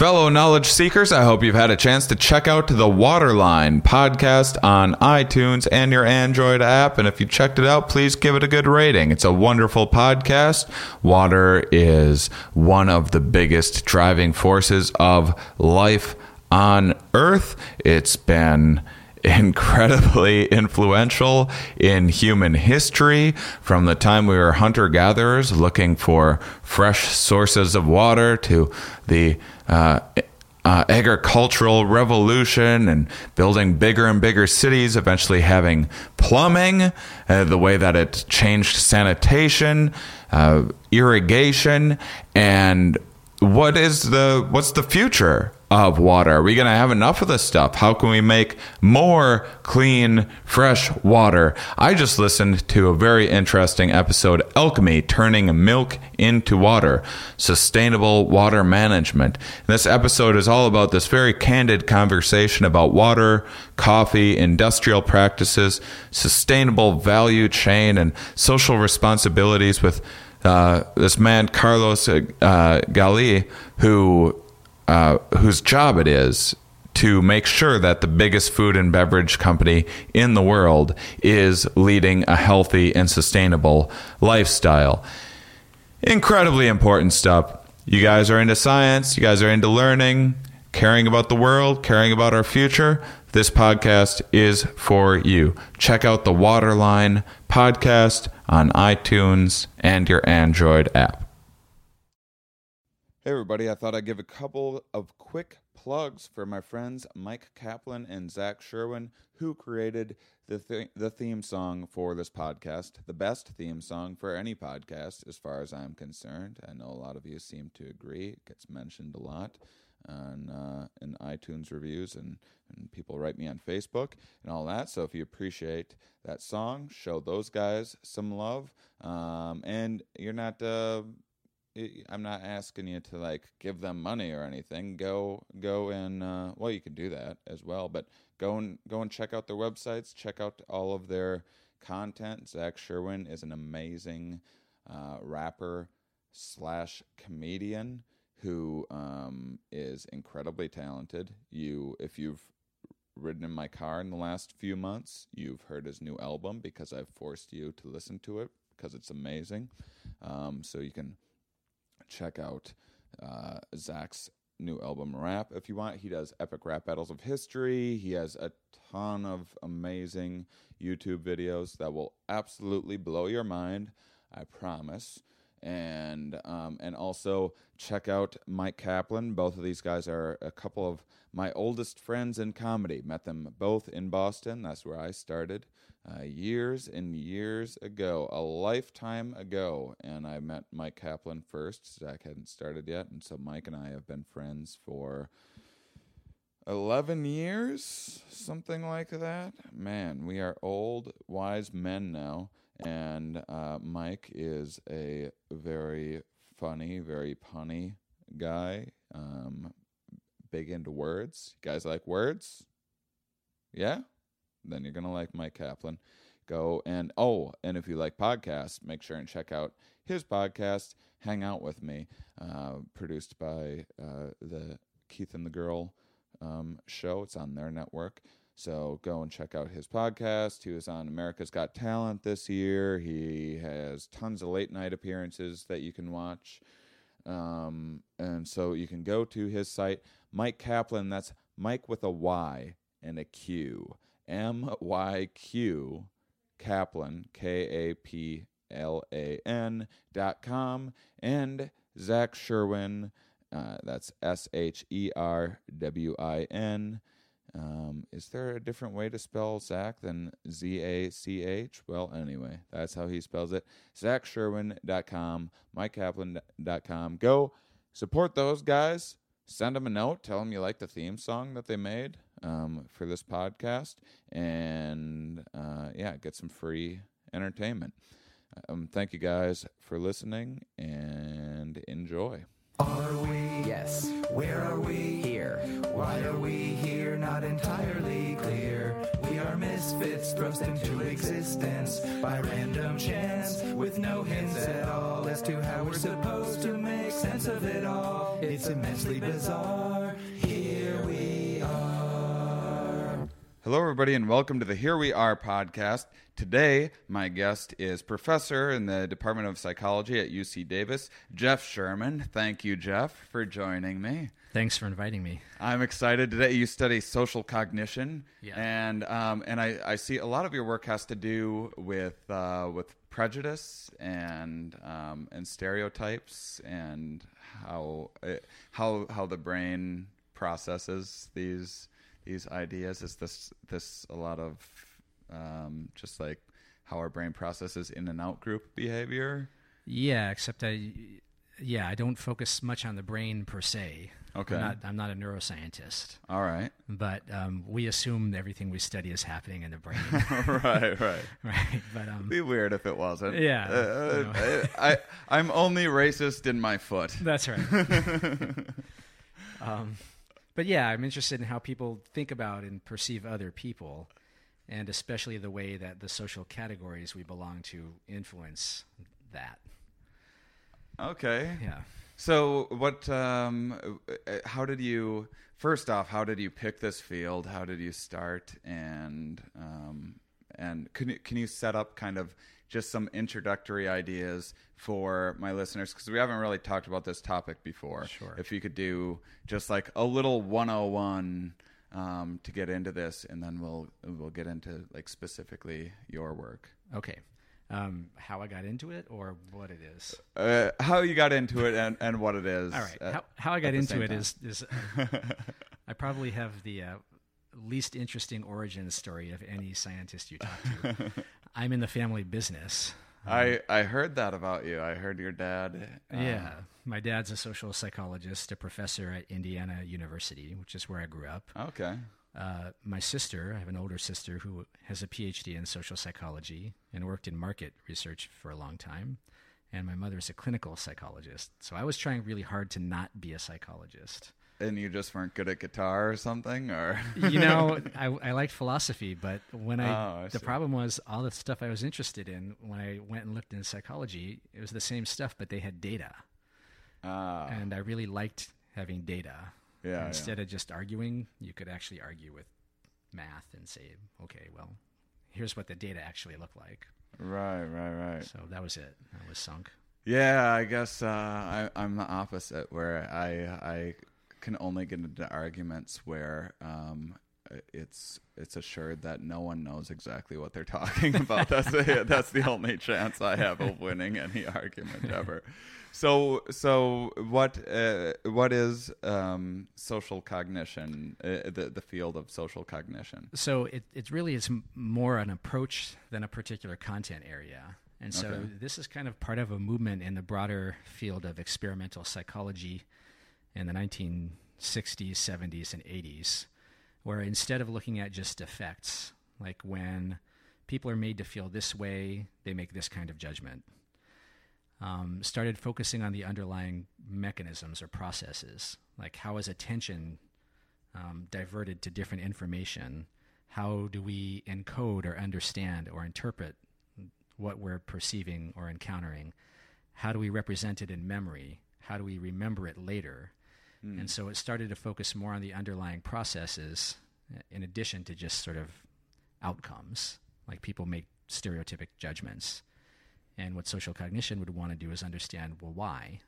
Fellow knowledge seekers, I hope you've had a chance to check out the Waterline podcast on iTunes and your Android app. And if you checked it out, please give it a good rating. It's a wonderful podcast. Water is one of the biggest driving forces of life on Earth. It's been incredibly influential in human history. From the time we were hunter gatherers looking for fresh sources of water to the uh, uh, agricultural revolution and building bigger and bigger cities, eventually having plumbing, uh, the way that it changed sanitation, uh, irrigation, and what is the what's the future of water? Are we going to have enough of this stuff? How can we make more clean, fresh water? I just listened to a very interesting episode, Alchemy Turning Milk into Water, Sustainable Water Management. This episode is all about this very candid conversation about water, coffee, industrial practices, sustainable value chain, and social responsibilities with uh, this man Carlos uh, Gali, who uh, whose job it is to make sure that the biggest food and beverage company in the world is leading a healthy and sustainable lifestyle. Incredibly important stuff. You guys are into science, you guys are into learning, caring about the world, caring about our future. This podcast is for you. Check out the Waterline podcast on iTunes and your Android app. Hey, everybody. I thought I'd give a couple of quick plugs for my friends Myq Kaplan and Zach Sherwin, who created the, th- the theme song for this podcast, the best theme song for any podcast, as far as I'm concerned. I know a lot of you seem to agree. It gets mentioned a lot on uh, in iTunes reviews and, and people write me on Facebook and all that. So if you appreciate that song, show those guys some love. Um, and you're not uh, I'm not asking you to like give them money or anything. Go go and uh, well, you can do that as well, but go and go and check out their websites. Check out all of their content. Zach Sherwin is an amazing uh, rapper slash comedian who um, is incredibly talented. You, if you've ridden in my car in the last few months, you've heard his new album because I've forced you to listen to it because it's amazing. Um, so you can check out uh, Zach's new album Rap if you want. He does epic rap battles of history. He has a ton of amazing YouTube videos that will absolutely blow your mind. I promise. And um, and also check out Myq Kaplan. Both of these guys are a couple of my oldest friends in comedy. Met them both in Boston. That's where I started uh, years and years ago, a lifetime ago. And I met Myq Kaplan first. Zach hadn't started yet. And so Myq and I have been friends for 11 years, something like that. Man, we are old, wise men now. And uh, Myq is a very funny, very punny guy. Um, big into words. You guys like words? Yeah? Then you're going to like Myq Kaplan. Go and, oh, and if you like podcasts, make sure and check out his podcast, Hang Out With Me, uh, produced by uh, the Keith and the Girl um, show. It's on their network. So go and check out his podcast. He was on America's Got Talent this year. He has tons of late night appearances that you can watch. Um, and so you can go to his site, Myq Kaplan. That's Myq with a Y and a Q. M Y Q Kaplan, K A P L A N dot com, and Zach Sherwin, uh, that's S H E R W I N. Um, is there a different way to spell Zach than Z A C H? Well, anyway, that's how he spells it. ZachSherwin.com, MyqKaplan.com. Go support those guys. Send them a note. Tell them you like the theme song that they made um, for this podcast, and uh, yeah, get some free entertainment. Um, thank you guys for listening and enjoy. Are we? Yes. Where are we? Here. Why are we here? Not entirely clear. We are misfits thrust into existence by random chance with no hints at all as to how we're supposed to make sense of it all. It's immensely bizarre. Hello, everybody, and welcome to the Here We Are podcast. Today, my guest is professor in the Department of Psychology at UC Davis, Jeff Sherman. Thank you, Jeff, for joining me. Thanks for inviting me. I'm excited today. You study social cognition, Yeah. and um, and I, I see a lot of your work has to do with uh, with prejudice and um, and stereotypes and how it, how how the brain processes these these ideas. Is this this a lot of um, just like how our brain processes in and out group behavior? Yeah, except I, yeah, I don't focus much on the brain per se. Okay. I'm not, I'm not a neuroscientist, All right, but um, we assume everything we study is happening in the brain, right, right. right? But um, be weird if it wasn't. Yeah. Uh, uh, I, I'm only racist in my foot. that's right. um, but yeah, I'm interested in how people think about and perceive other people, and especially the way that the social categories we belong to influence that. Okay. Yeah. So, what? Um, uh, how did you? First off, how did you pick this field? How did you start? And um, and can you, can you set up kind of just some introductory ideas for my listeners because we haven't really talked about this topic before. Sure. If you could do just like a little 101 um, to get into this, and then we'll we'll get into like specifically your work. Okay. Um, how I got into it or what it is? Uh, how you got into it and, and what it is. All right. at- how, how I got into it time. is is I probably have the uh, least interesting origin story of any scientist you talk to. I'm in the family business. I I heard that about you. I heard your dad. uh, yeah. My dad's a social psychologist, a professor at Indiana University, which is where I grew up. Okay. Uh, my sister, I have an older sister who has a PhD in social psychology and worked in market research for a long time. And my mother is a clinical psychologist. So I was trying really hard to not be a psychologist. And you just weren't good at guitar or something, or you know, I, I liked philosophy, but when I, Oh, I the problem was all the stuff I was interested in when I went and looked in psychology, it was the same stuff, but they had data, Ah, and I really liked having data. yeah, Instead of just arguing, you could actually argue with math and say, okay, well, here's what the data actually look like. Right, right, right. So that was it. I was sunk. Yeah, I guess uh, I, I'm the opposite, where I I can only get into arguments where um, it's it's assured that no one knows exactly what they're talking about. That's the, that's the only chance I have of winning any argument ever. So so what uh, what is um, social cognition? Uh, the the field of social cognition. So it, it really is more an approach than a particular content area. And so Okay. this is kind of part of a movement in the broader field of experimental psychology in the 1960s, 70s, and 80s, where instead of looking at just effects, like when people are made to feel this way, they make this kind of judgment, um, started focusing on the underlying mechanisms or processes, like how is attention um, diverted to different information? How do we encode or understand or interpret what we're perceiving or encountering? How do we represent it in memory? How do we remember it later? And so it started to focus more on the underlying processes uh, in addition to just sort of outcomes. Like people make stereotypic judgments. And what social cognition would want to do is understand well, why?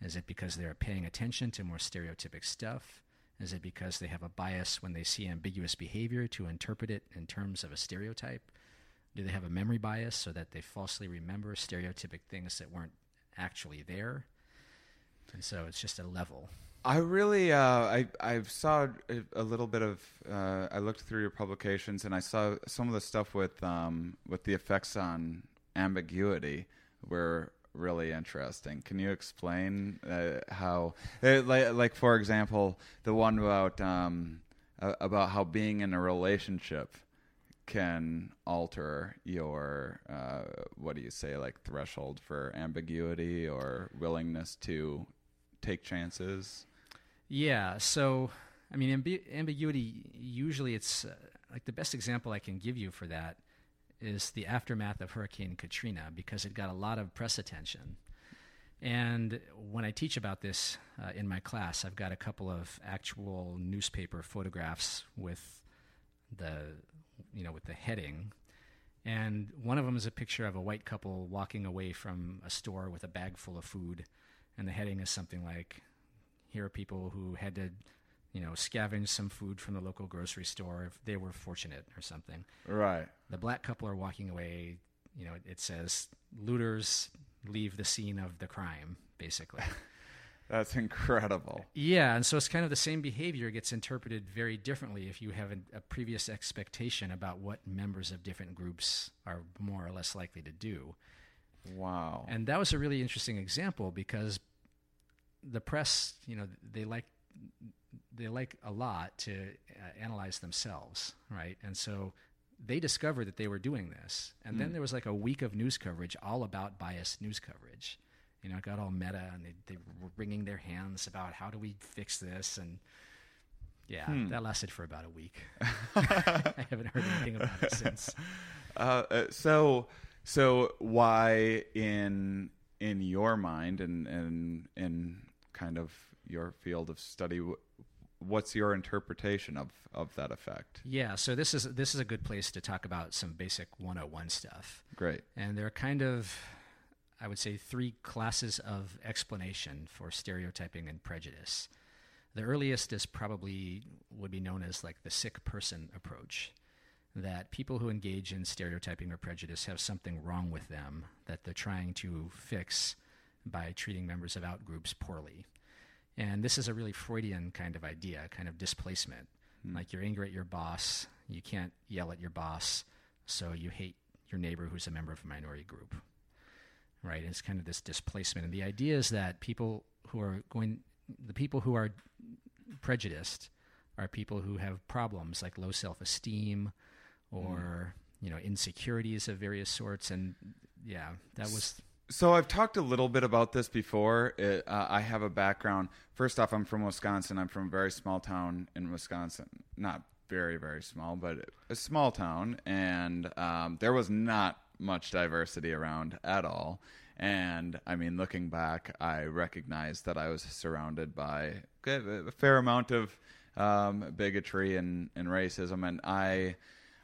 Is it because they're paying attention to more stereotypic stuff? Is it because they have a bias when they see ambiguous behavior to interpret it in terms of a stereotype? Do they have a memory bias so that they falsely remember stereotypic things that weren't actually there? And so it's just a level. I really, uh, I I saw a, little bit of. Uh, I looked through your publications and I saw some of the stuff with um, with the effects on ambiguity were really interesting. Can you explain uh, how, uh, like, like for example, the one about um, about how being in a relationship can alter your uh, what do you say like threshold for ambiguity or willingness to take chances Yeah. So, I mean, ambi- ambiguity, usually it's uh, like the best example I can give you for that is the aftermath of Hurricane Katrina because it got a lot of press attention. And when I teach about this uh, in my class, I've got a couple of actual newspaper photographs with the you know with the heading, and one of them is a picture of a white couple walking away from a store with a bag full of food, and the heading is something like, "Here are people who had to." You know, scavenge some food from the local grocery store if they were fortunate or something. Right. The black couple are walking away. You know, it says looters leave the scene of the crime, basically. That's incredible. Yeah, and so it's kind of the same behavior gets interpreted very differently if you have a, a, previous expectation about what members of different groups are more or less likely to do. Wow. And that was a really interesting example because the press, you know, they like they like a lot to uh, analyze themselves, right? And so they discovered that they were doing this. And mm. then hmm. there was like a week of news coverage all about biased news coverage you know, it got all meta and they, they were wringing their hands about how do we fix this and yeah, hmm. that lasted for about a week. I haven't heard anything about it since. Uh, uh, so, so why in in your mind and and in kind of your field of study, what's your interpretation of of that effect? Yeah, so this is this is a good place to talk about some basic 101 stuff. Great. And there are kind of I would say, three classes of explanation for stereotyping and prejudice. The earliest is probably would be known as like the sick person approach, that people who engage in stereotyping or prejudice have something wrong with them that they're trying to fix by treating members of outgroups poorly. And this is a really Freudian kind of idea, kind of displacement. Mm. Like you're angry at your boss, you can't yell at your boss, so you hate your neighbor who's a member of a minority group right? It's kind of this displacement. And the idea is that people who are going, the people who are prejudiced are people who have problems like low self esteem or, mm. you know, insecurities of various sorts. And yeah, that was. So I've talked a little bit about this before. It, uh, I have a background. First off, I'm from Wisconsin. I'm from a very small town in Wisconsin. Not very, very small, but a small town. And um, there was not much diversity around at all. And I mean, looking back, I recognize that I was surrounded by a fair amount of um, bigotry and, and racism, and I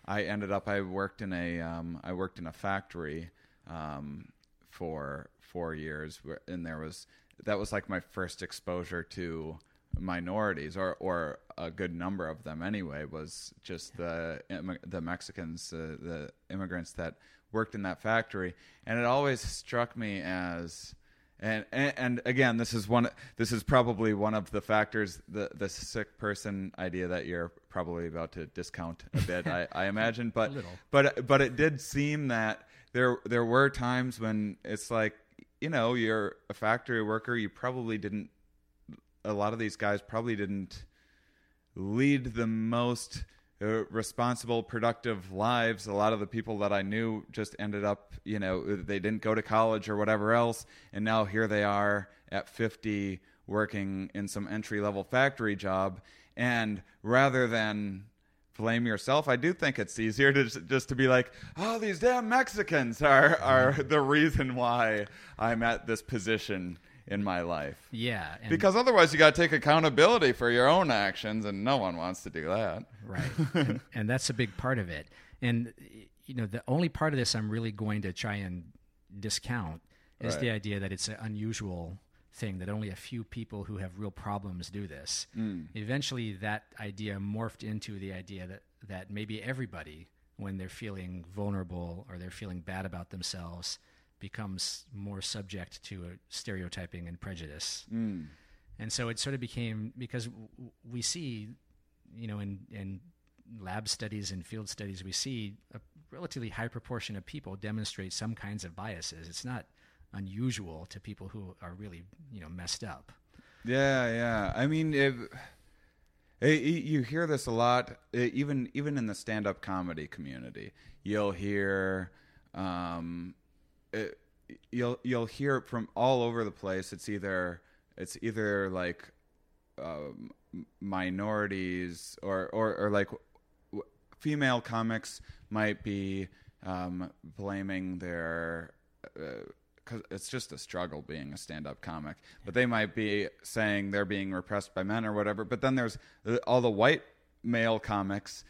I ended up I worked in a um, I worked in a factory um, for four years, and there was that was like my first exposure to minorities, or or a good number of them anyway. Was just the the Mexicans, uh, the immigrants that worked in that factory, and it always struck me as. And, and, and again, this is one. This is probably one of the factors. The the sick person idea that you're probably about to discount a bit. I, I imagine, but but but it did seem that there there were times when it's like you know you're a factory worker. You probably didn't. A lot of these guys probably didn't lead the most uh, responsible, productive lives. A lot of the people that I knew just ended up, you know, they didn't go to college or whatever else, and now here they are at 50 working in some entry level factory job. And rather than blame yourself, I do think it's easier to just to be like, oh, these damn Mexicans are are the reason why I'm at this position in my life. Yeah. because otherwise, you got to take accountability for your own actions, and no one wants to do that. Right. and, and, that's a big part of it. And, you know, the only part of this I'm really going to try and discount is right. the idea that it's an unusual thing that only a few people who have real problems do this. Mm. Eventually, that idea morphed into the idea that, that maybe everybody, when they're feeling vulnerable or they're feeling bad about themselves, becomes more subject to stereotyping and prejudice. Mm. And so it sort of became because we see, you know, in, in lab studies and field studies, we see a relatively high proportion of people demonstrate some kinds of biases. It's not unusual to people who are really, you know, messed up. Yeah, yeah. I mean, if, you hear this a lot, even even in the stand-up comedy community. You'll hear um, it, you'll you'll hear it from all over the place. It's either it's either like um, minorities or, or or like female comics might be um, blaming their because uh, it's just a struggle being a stand-up comic. But they might be saying they're being repressed by men or whatever. But then there's uh, all the white male comics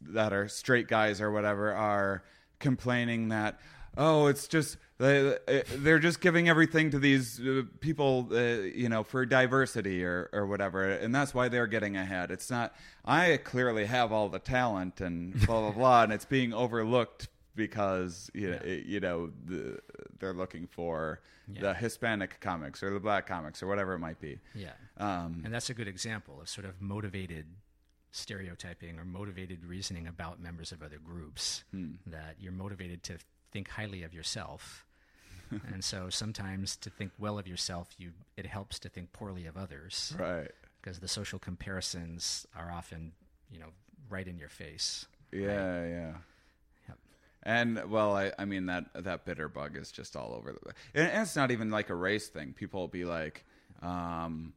that are straight guys or whatever are complaining that oh it's just they, they're just giving everything to these uh, people uh, you know for diversity or or whatever and that's why they're getting ahead it's not i clearly have all the talent and blah blah blah and it's being overlooked because you know, it- you know the, they're looking for Yeah. the hispanic comics or the black comics or whatever it might be Yeah. um And that's a good example of sort of motivated stereotyping or motivated reasoning about members of other groups. Hmm. That you're motivated to think highly of yourself. and so sometimes to think well of yourself, you it helps to think poorly of others right because the social comparisons are often, you know, right in your face. Yeah, yeah. And well, I, I mean that that bitter bug is just all over the. And it's not even like a race thing. People will be like, um,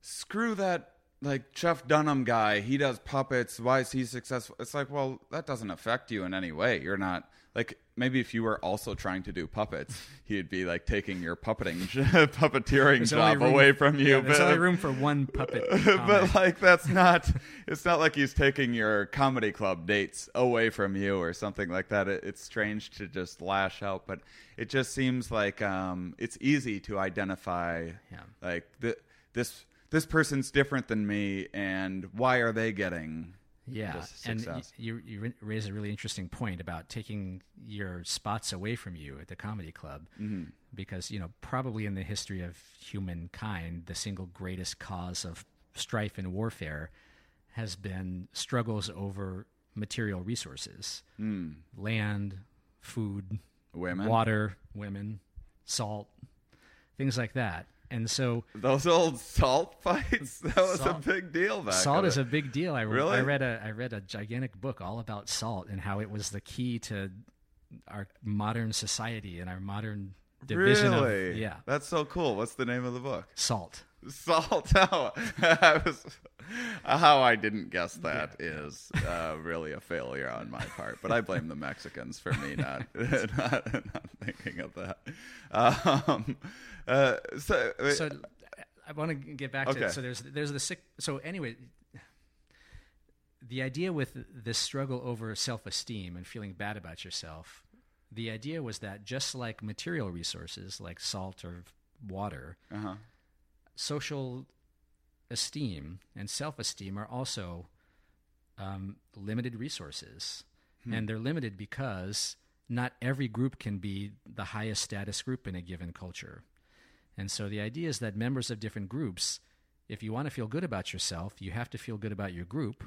"Screw that." Like Jeff Dunham guy, he does puppets. Why is he successful? It's like, well, that doesn't affect you in any way. You're not like maybe if you were also trying to do puppets, he'd be like taking your puppeting puppeteering There's job room- away from you. Yeah, there's but- only room for one puppet. but like that's not it's not like he's taking your comedy club dates away from you or something like that it, it's strange to just lash out but it just seems like um it's easy to identify Yeah. like th- this this person's different than me and why are they getting Yeah, and you you raise a really interesting point about taking your spots away from you at the comedy club, Mm-hmm. because you know probably in the history of humankind, the single greatest cause of strife and warfare has been struggles over material resources, land, food. Women? water, women, salt, things like that. And so those old salt fights that was Salt- a big deal back salt in is a big deal. I, re- Really? I read a I read a gigantic book all about salt and how it was the key to our modern society and our modern division really of yeah that's so cool what's the name of the book salt. Salt. How I was, how I didn't guess that is uh, really a failure on my part. But I blame the Mexicans for me not not, not thinking of that. Um, uh, so, So I want to get back to Okay. so there's there's the sick so anyway the idea with this struggle over self-esteem and feeling bad about yourself the idea was that just like material resources like salt or water uh-huh. Social esteem and self esteem are also um, limited resources. And they're limited because not every group can be the highest status group in a given culture. And so the idea is that members of different groups, if you want to feel good about yourself, you have to feel good about your group.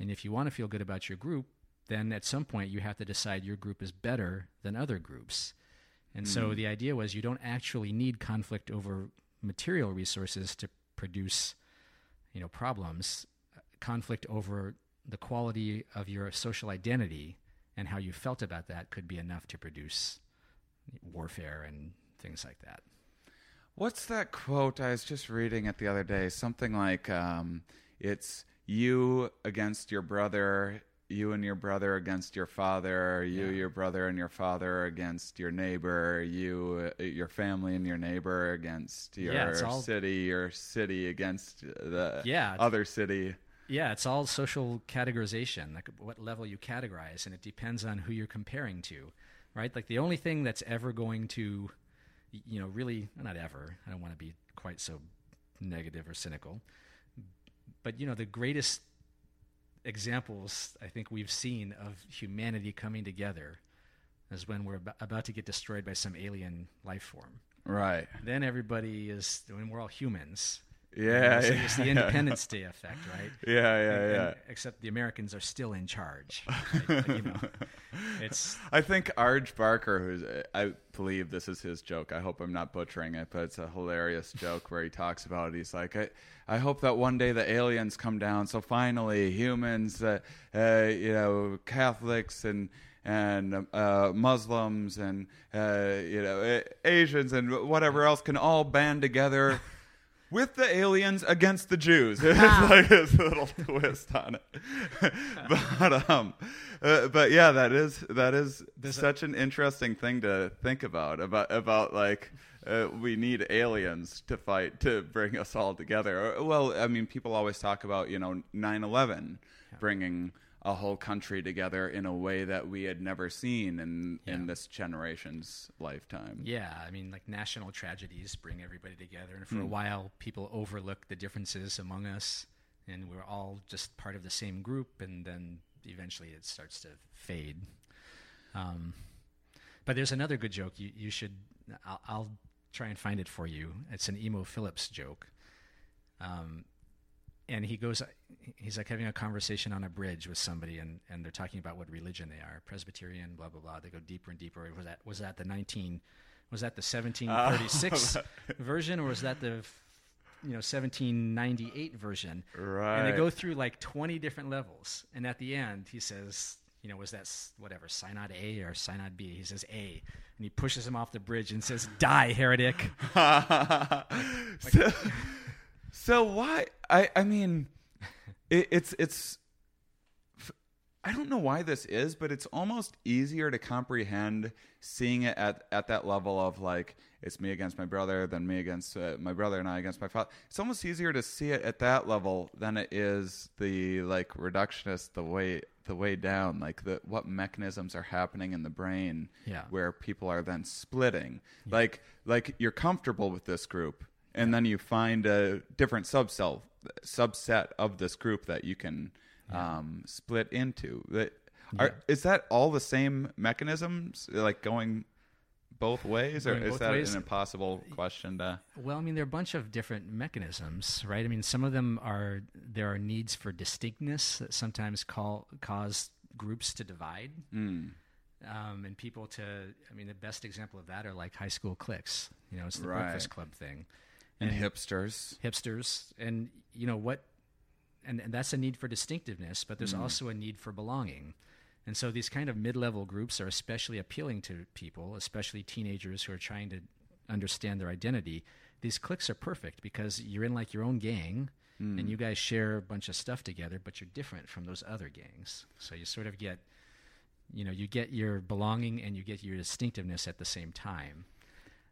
And if you want to feel good about your group, then at some point you have to decide your group is better than other groups. And so the idea was you don't actually need conflict over material resources to produce, you know, problems. Conflict over the quality of your social identity and how you felt about that could be enough to produce warfare and things like that. What's that quote I was just reading it the other day? Something like, um, "It's you against your brother." You and your brother against your father, you, Yeah. your brother and your father against your neighbor, you, uh, your family and your neighbor against your Yeah, all- city, your city against the Yeah, other city. Yeah, it's all social categorization, like what level you categorize, and it depends on who you're comparing to, right? Like the only thing that's ever going to, you know, really, not ever, I don't want to be quite so negative or cynical, but, you know, the greatest examples I think we've seen of humanity coming together is when we're ab- about to get destroyed by some alien life form. Right. Then everybody is, when we're all humans. Yeah. So yeah, it's the yeah. Independence Day effect, right? Yeah, yeah, And- yeah. and- except the Americans are still in charge. right? you know, it's I think Arj Barker, who's I believe this is his joke. I hope I'm not butchering it, but it's a hilarious joke where he talks about it. He's like, I, I hope that one day the aliens come down, so finally humans, uh, uh, you know, Catholics and and uh, Muslims and uh, you know Asians and whatever else can all band together. With the aliens against the Jews, it's like his little twist on it. but um, uh, but yeah, that is that is such an interesting thing to think about about about like uh, we need aliens to fight to bring us all together. Uh, Well, I mean, people always talk about you know 9/11 bringing a whole country together in a way that we had never seen in in this generation's lifetime. Yeah, I mean, like national tragedies bring everybody together, and for a while, people overlook the differences among us, and we're all just part of the same group, and then eventually it starts to fade. Um, but there's another good joke. You you should. I'll, I'll try and find it for you. It's an Emo Philips joke. Um, and he goes he's like having a conversation on a bridge with somebody and, and they're talking about what religion they are presbyterian blah blah blah. They go deeper and deeper. Was that was that the 19 was that the 1736 uh, version or was that the you know 1798 version? Right and they go through like 20 different levels. And at the end he says you know was that whatever synod a or synod b? He says a. And he pushes him off the bridge and says die heretic. So, so why? I I mean, it, it's it's. I don't know why this is, but it's almost easier to comprehend seeing it at at that level of like it's me against my brother than me against uh, my brother and I against my father. It's almost easier to see it at that level than it is the like reductionist the way the way down like the what mechanisms are happening in the brain Yeah. where people are then splitting. Like like you're comfortable with this group and then you find a different subset subset of this group that you can um, split into. That are, is that all the same mechanisms like going both ways or is that ways? an impossible question to Well, I mean, there are a bunch of different mechanisms, right? I mean, some of them are there are needs for distinctness that sometimes call cause groups to divide, Mm. um, and people to. I mean, the best example of that are like high school cliques. You know, it's the Right. Breakfast Club thing, and hipsters? hipsters, and you know what, and, and that's a need for distinctiveness, but there's mm-hmm. also a need for belonging. And so these kind of mid-level groups are especially appealing to people, especially teenagers who are trying to understand their identity. These cliques are perfect because you're in like your own gang and mm. you guys share a bunch of stuff together, but you're different from those other gangs. So you sort of get you know, you get your belonging and you get your distinctiveness at the same time.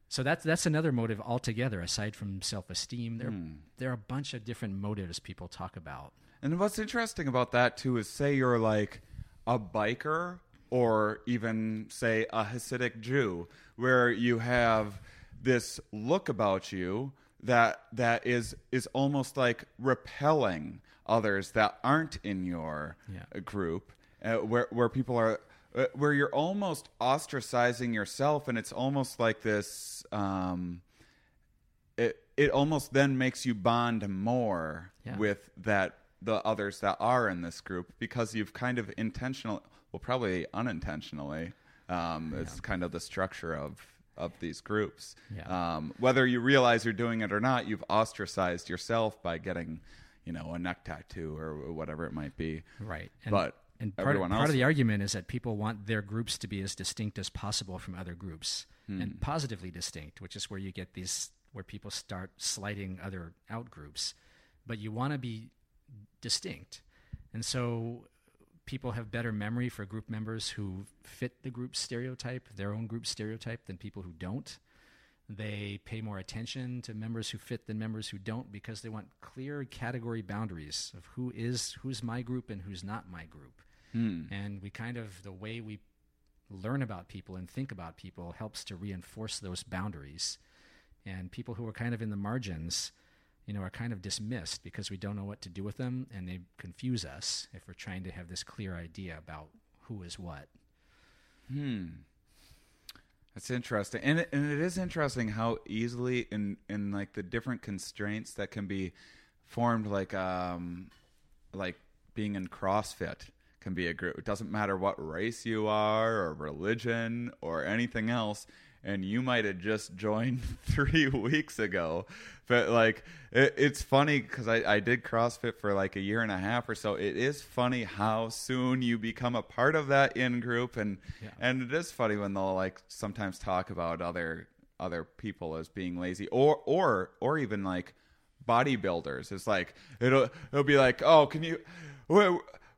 So that's that's another motive altogether aside from self-esteem. There there are a bunch of different motives people talk about. And what's interesting about that too is say you're like a biker or even say a Hasidic Jew where you have this look about you that that is is almost like repelling others that aren't in your Yeah. group uh, where where people are where you're almost ostracizing yourself and it's almost like this um it it almost then makes you bond more Yeah. with that the others that are in this group because you've kind of intentional well probably unintentionally um it's kind of the structure of of these groups Yeah. um whether you realize you're doing it or not you've ostracized yourself by getting you know a neck tattoo or whatever it might be Right. And, But and part, everyone part of the argument is that people want their groups to be as distinct as possible from other groups Hmm. and positively distinct, which is where you get these where people start sliding other out groups. But you want to be distinct. And so people have better memory for group members who fit the group stereotype, their own group stereotype, than people who don't. They pay more attention to members who fit than members who don't because they want clear category boundaries of who is who's my group and who's not my group. And we kind of the way we learn about people and think about people helps to reinforce those boundaries. And people who are kind of in the margins, you know, are kind of dismissed because we don't know what to do with them and they confuse us if we're trying to have this clear idea about who is what. Hmm. That's interesting, and it, and it is interesting how easily in in like the different constraints that can be formed, like um, like being in CrossFit can be a group. It doesn't matter what race you are or religion or anything else, and you might have just joined three weeks ago, but like it, it's funny because I, I did CrossFit for like a year and a half or so. It is funny how soon you become a part of that in group, and Yeah. and it is funny when they'll like sometimes talk about other other people as being lazy, or or or even like bodybuilders. It's like it'll it'll be like, oh, can you?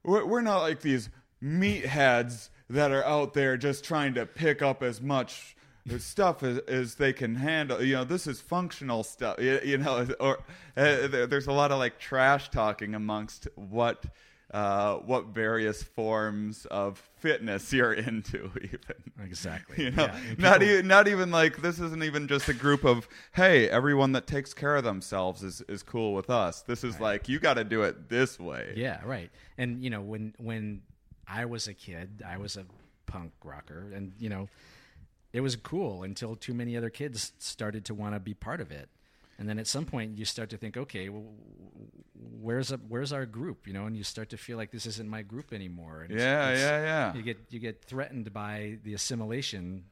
We're not like these meatheads that are out there just trying to pick up as much stuff as, is they can handle. You know, this is functional stuff. You, you know, or uh, there's a lot of like trash talking amongst what uh, what various forms of fitness you're into even Exactly. you know Yeah, and not people- even not even like this isn't even just a group of hey everyone that takes care of themselves is is cool with us this is like you got to do it this way Yeah, right. And you know, when when I was a kid, I was a punk rocker, and you know, it was cool until too many other kids started to want to be part of it. And then at some point, you start to think, okay, well, where's a, where's our group? You know, and you start to feel like this isn't my group anymore. And yeah it's- yeah yeah You get you get threatened by the assimilation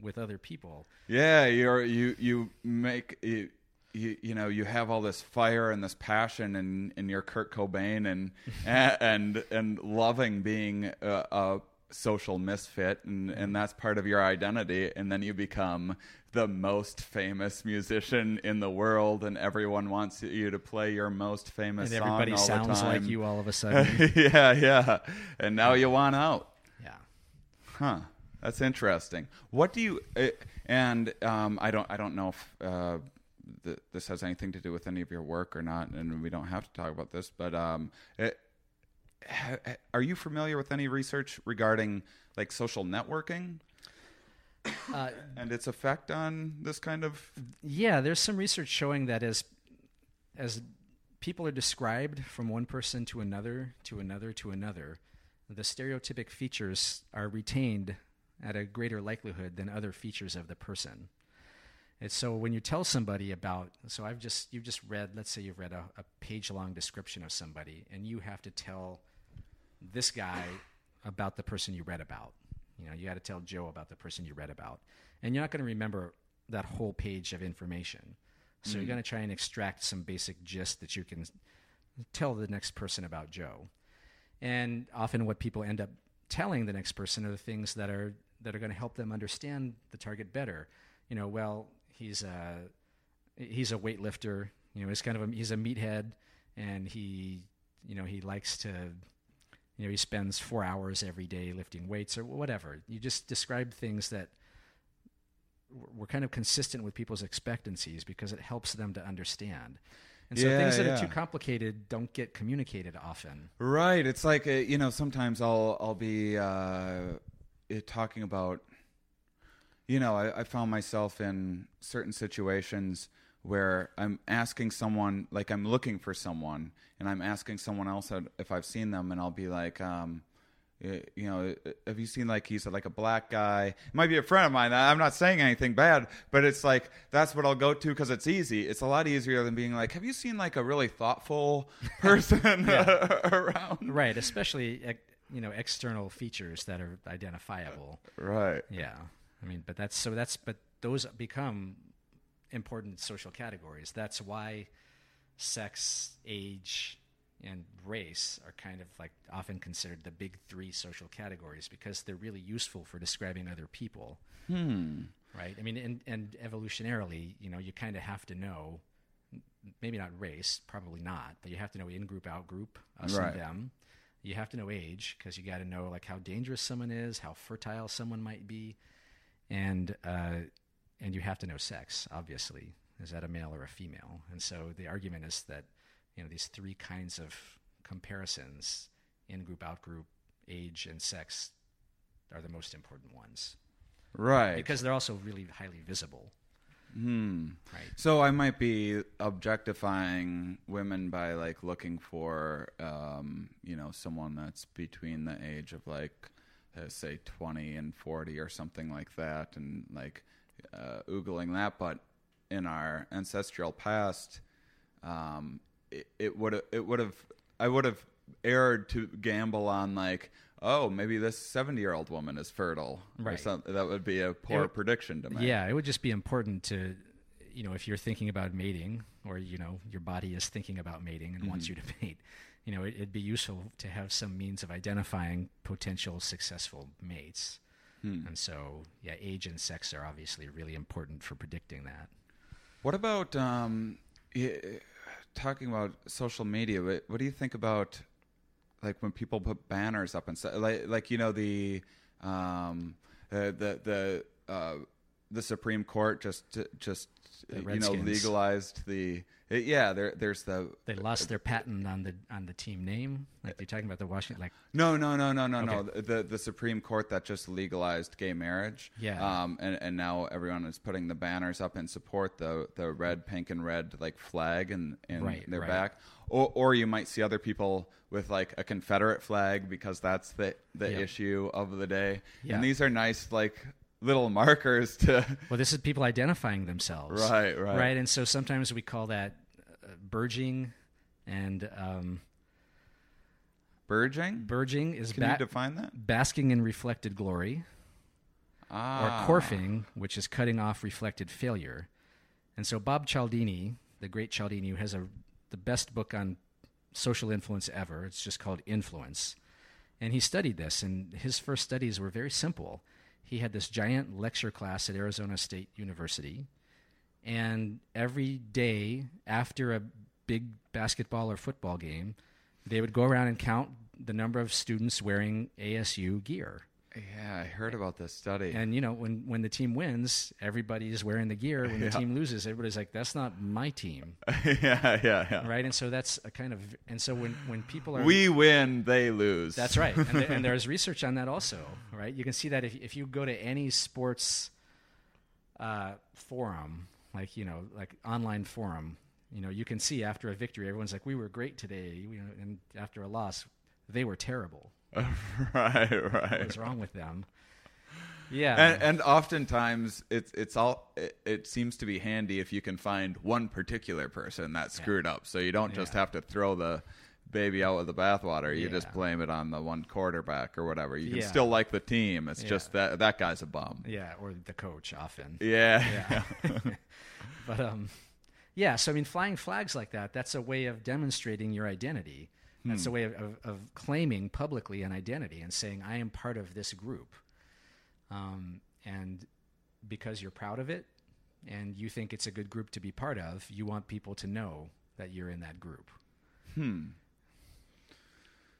with other people. Yeah, you're you you make you, you you know you have all this fire and this passion and and you're Kurt Cobain and and and loving being a, a social misfit and and that's part of your identity and then you become the most famous musician in the world and everyone wants you to play your most famous And song everybody sounds the time. like you all of a sudden. yeah, yeah. And now you want out. yeah. Huh. That's interesting. What do you? Uh, and um, I don't. I don't know if uh, th- this has anything to do with any of your work or not, and we don't have to talk about this. But um, it, ha- are you familiar with any research regarding like social networking Uh, and its effect on this kind of? Yeah, there's some research showing that as as people are described from one person to another to another to another, the stereotypic features are retained at a greater likelihood than other features of the person. And so when you tell somebody about, so I've just you've just read, let's say you've read a, a page long description of somebody, and you have to tell this guy about the person you read about. You know, you got to tell Joe about the person you read about, and you're not going to remember that whole page of information. So you're mm. going to try and extract some basic gist that you can tell the next person about Joe. And often, what people end up telling the next person are the things that are that are going to help them understand the target better. You know, well, he's a he's a weightlifter. You know, he's kind of a, he's a meathead, and he you know he likes to you know he spends four hours every day lifting weights or whatever. You just describe things that were kind of consistent with people's expectancies because it helps them to understand. And so Yeah, things that yeah. are too complicated don't get communicated often. Right. It's like uh, you know. Sometimes I'll I'll be uh, talking about. You know, I, I found myself in certain situations where I'm asking someone, like I'm looking for someone, and I'm asking someone else if I've seen them, and I'll be like, um, you know, have you seen like he's like a black guy? It might be a friend of mine. I'm not saying anything bad, but it's like that's what I'll go to because it's easy. It's a lot easier than being like, have you seen like a really thoughtful person around? Right, especially you know external features that are identifiable. Right. Yeah, I mean, but that's so that's but those become important social categories. That's why sex, age, and race are kind of like often considered the big three social categories because they're really useful for describing other people. Hmm. Right. I mean, and and evolutionarily, you know, you kind of have to know. Maybe not race, probably not, but you have to know in group, out group, us Right. and them. You have to know age because you got to know like how dangerous someone is, how fertile someone might be, and uh, and you have to know sex. Obviously, is that a male or a female? And so the argument is that you know these three kinds of comparisons in group, out group, age, and sex are the most important ones Right. because they're also really highly visible. Hmm. Right. So I might be objectifying women by like looking for, um, you know, someone that's between the age of like, uh, say, twenty and forty or something like that, and like uh, oogling that. But in our ancestral past, um, it, it would it would have I would have erred to gamble on like. Oh, maybe this seventy-year-old woman is fertile. Or Right. something. That would be a poor would- prediction to make. Yeah, it would just be important to, you know, if you're thinking about mating, or you know, your body is thinking about mating and wants you to mate. You know, it, it'd be useful to have some means of identifying potential successful mates. And so, yeah, age and sex are obviously really important for predicting that. What about um, talking about social media? What, what do you think about like when people put banners up and stuff? Like, like you know the um, uh, the the uh, the Supreme Court just just you know legalized the it- yeah. There there's the They lost their patent on the on the team name. Like you're talking about the Washington, like No, no, no, no, no, no. Okay. The the Supreme Court that just legalized gay marriage. Yeah. Um, and and now everyone is putting the banners up in support the the red, pink, and red like flag in in Right, their right. back. Or or you might see other people with like a Confederate flag because that's the the Yeah. issue of the day. Yeah. And these are nice like little markers to. well, this is people identifying themselves, Right, right. right. And so sometimes we call that uh, BIRGing, and um, BIRGing? BIRGing is Can ba- you define that? basking in reflected glory, Ah. or CORFing, which is cutting off reflected failure. And so Bob Cialdini, the great Cialdini, who has a the best book on social influence ever. It's just called Influence. And he studied this, and his first studies were very simple. He had this giant lecture class at Arizona State University, and every day after a big basketball or football game, they would go around and count the number of students wearing ASU gear. Yeah, I heard about this study. And you know, when when the team wins, everybody's wearing the gear. When the Yeah. team loses, everybody's like, "That's not my team," yeah, yeah, yeah. right? And so that's a kind of. And so when when people are We win, they lose. That's right, and, and there's research on that also, right? You can see that if if you go to any sports uh, forum, like you know, like online forum, you know, you can see after a victory, everyone's like, "We were great today," you know, and after a loss, they were terrible. right, right. What's wrong with them? Yeah, And, and oftentimes it's it's all it, it seems to be handy if you can find one particular person that screwed up, so you don't just Yeah. have to throw the baby out with the bathwater. You just blame it on the one quarterback or whatever. You can Yeah. still like the team. It's Yeah. just that that guy's a bum. yeah, or the coach often. Yeah, Yeah. but um, yeah. So I mean, flying flags like that, that's a way of demonstrating your identity. That's a Hmm. way of, of, of claiming publicly an identity and saying, I am part of this group. Um, and because you're proud of it and you think it's a good group to be part of, you want people to know that you're in that group. Hmm.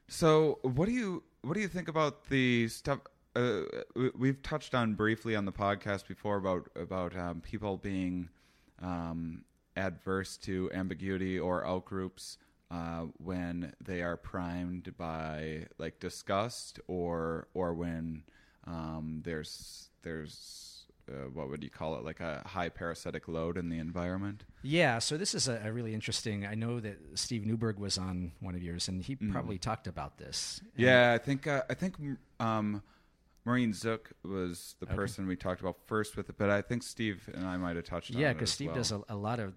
So, what do you what do you think about the stuff? Uh, we- we've touched on briefly on the podcast before about about um, people being um, adverse to ambiguity or outgroups uh, when they are primed by like disgust or or when um, there's there's uh, what would you call it like a high parasitic load in the environment. Yeah, so this is a, a really interesting. I know that Steve Neuberg was on one of yours, and he probably talked about this. Yeah, I think uh, I think um, Maureen Zuk was the person we talked about first with it, but I think Steve and I might have touched on Yeah, because Steve well. does a, a lot of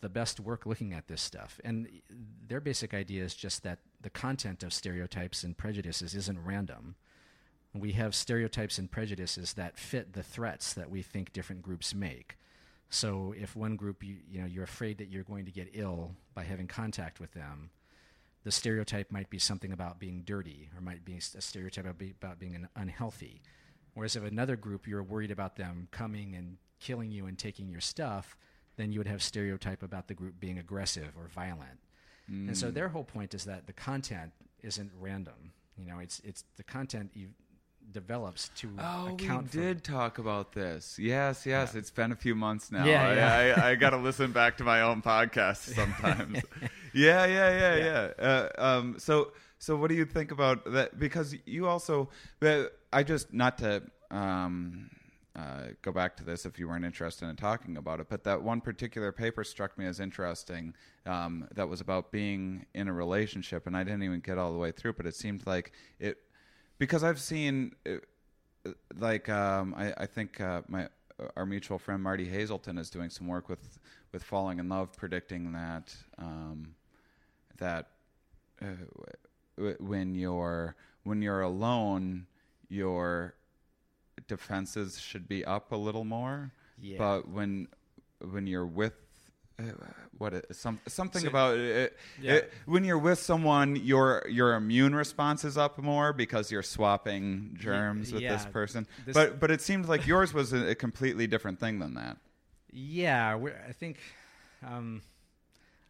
the best work looking at this stuff. And their basic idea is just that the content of stereotypes and prejudices isn't random. We have stereotypes and prejudices that fit the threats that we think different groups make. So if one group you you know you're afraid that you're going to get ill by having contact with them, the stereotype might be something about being dirty or might be a stereotype about, being unhealthy. Whereas if another group you're worried about them coming and killing you and taking your stuff, then you would have stereotype about the group being aggressive or violent. And Mm. so their whole point is that the content isn't random. You know, it's it's the content you develops to Oh, we account for did talk about this. Yes, yes. Yeah. It's been a few months now. Yeah, I, yeah. I, I got to listen back to my own podcast sometimes. yeah, yeah, yeah, yeah. Uh, um, so, so what do you think about that? Because you also, I just not to um, uh, go back to this if you weren't interested in talking about it, but that one particular paper struck me as interesting. Um, that was about being in a relationship, and I didn't even get all the way through, but it seemed like it because I've seen uh, like um, I, I think uh, my our mutual friend Martie Haselton is doing some work with with falling in love, predicting that um, that uh, when you're when you're alone, your defenses should be up a little more. Yeah. But when when you're with uh, what some something So- about it, Yeah. it- when you're with someone, your your immune response is up more because you're swapping germs with this person. This- but but it seemed like yours was a, a completely different thing than that. Yeah, I think. Um,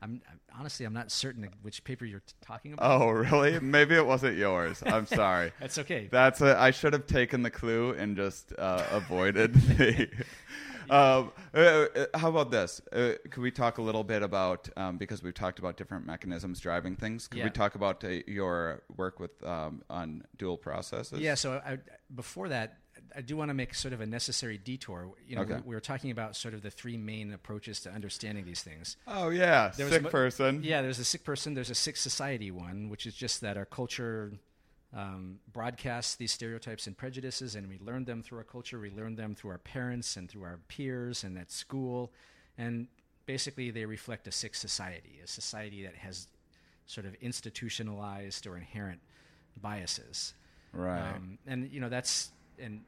I'm, honestly I'm not certain which paper you're talking about. Oh, really? Maybe it wasn't yours. I'm sorry. That's okay. That's a, I should have taken the clue and just uh, avoided the. Um, uh, uh, how about this? Uh, could we talk a little bit about um, because we've talked about different mechanisms driving things? Could Yeah. we talk about uh, your work with um, on dual processes? Yeah. So I, before that, I do want to make sort of a necessary detour. You know, Okay. we, we were talking about sort of the three main approaches to understanding these things. Oh yeah, There sick mo- person. Yeah, there's a sick person. There's a sick society one, which is just that our culture um, broadcasts these stereotypes and prejudices, and we learn them through our culture. We learn them through our parents and through our peers and at school, and basically they reflect a sick society, a society that has sort of institutionalized or inherent biases. Right. Um, and you know that's and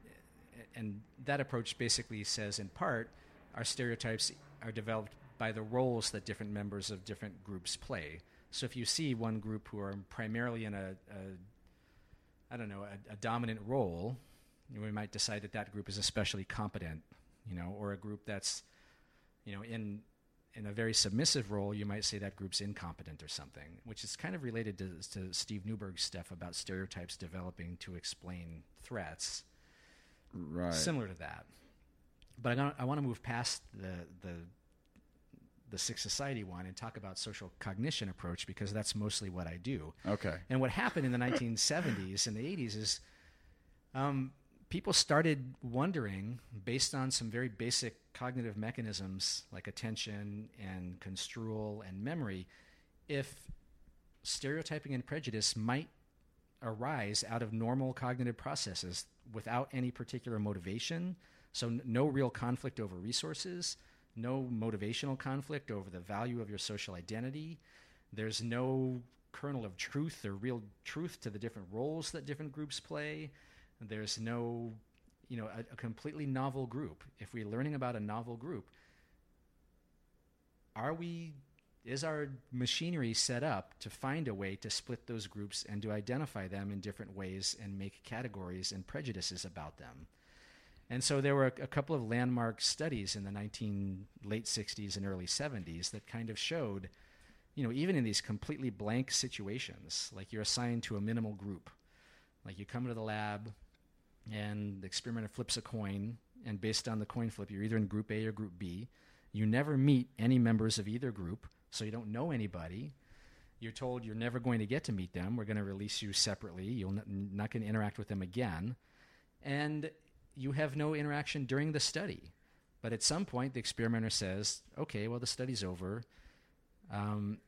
and that approach basically says in part our stereotypes are developed by the roles that different members of different groups play. So if you see one group who are primarily in a, a I don't know a, a dominant role, we might decide that that group is especially competent, you know, or a group that's you know in in a very submissive role, you might say that group's incompetent or something, which is kind of related to, to Steve Neuberg's stuff about stereotypes developing to explain threats, right. similar to that. But I, I want to move past the the the sick society one and talk about social cognition approach because that's mostly what I do. Okay. And what happened in the 1970s and the 80s is um, people started wondering, based on some very basic cognitive mechanisms like attention and construal and memory, if stereotyping and prejudice might arise out of normal cognitive processes without any particular motivation. So, n- no real conflict over resources, no motivational conflict over the value of your social identity. There's no kernel of truth or real truth to the different roles that different groups play. There's no, you know, a, a completely novel group. If we're learning about a novel group, are we is our machinery set up to find a way to split those groups and to identify them in different ways and make categories and prejudices about them? And so there were a, a couple of landmark studies in the 19 late 60s and early 70s that kind of showed you know even in these completely blank situations like you're assigned to a minimal group. Like you come to the lab and the experimenter flips a coin and based on the coin flip you're either in group a or group b. You never meet any members of either group so you don't know anybody. You're told you're never going to get to meet them. We're going to release you separately. You're not going to interact with them again. And you have no interaction during the study. But at some point the experimenter says okay well the study's over. Um,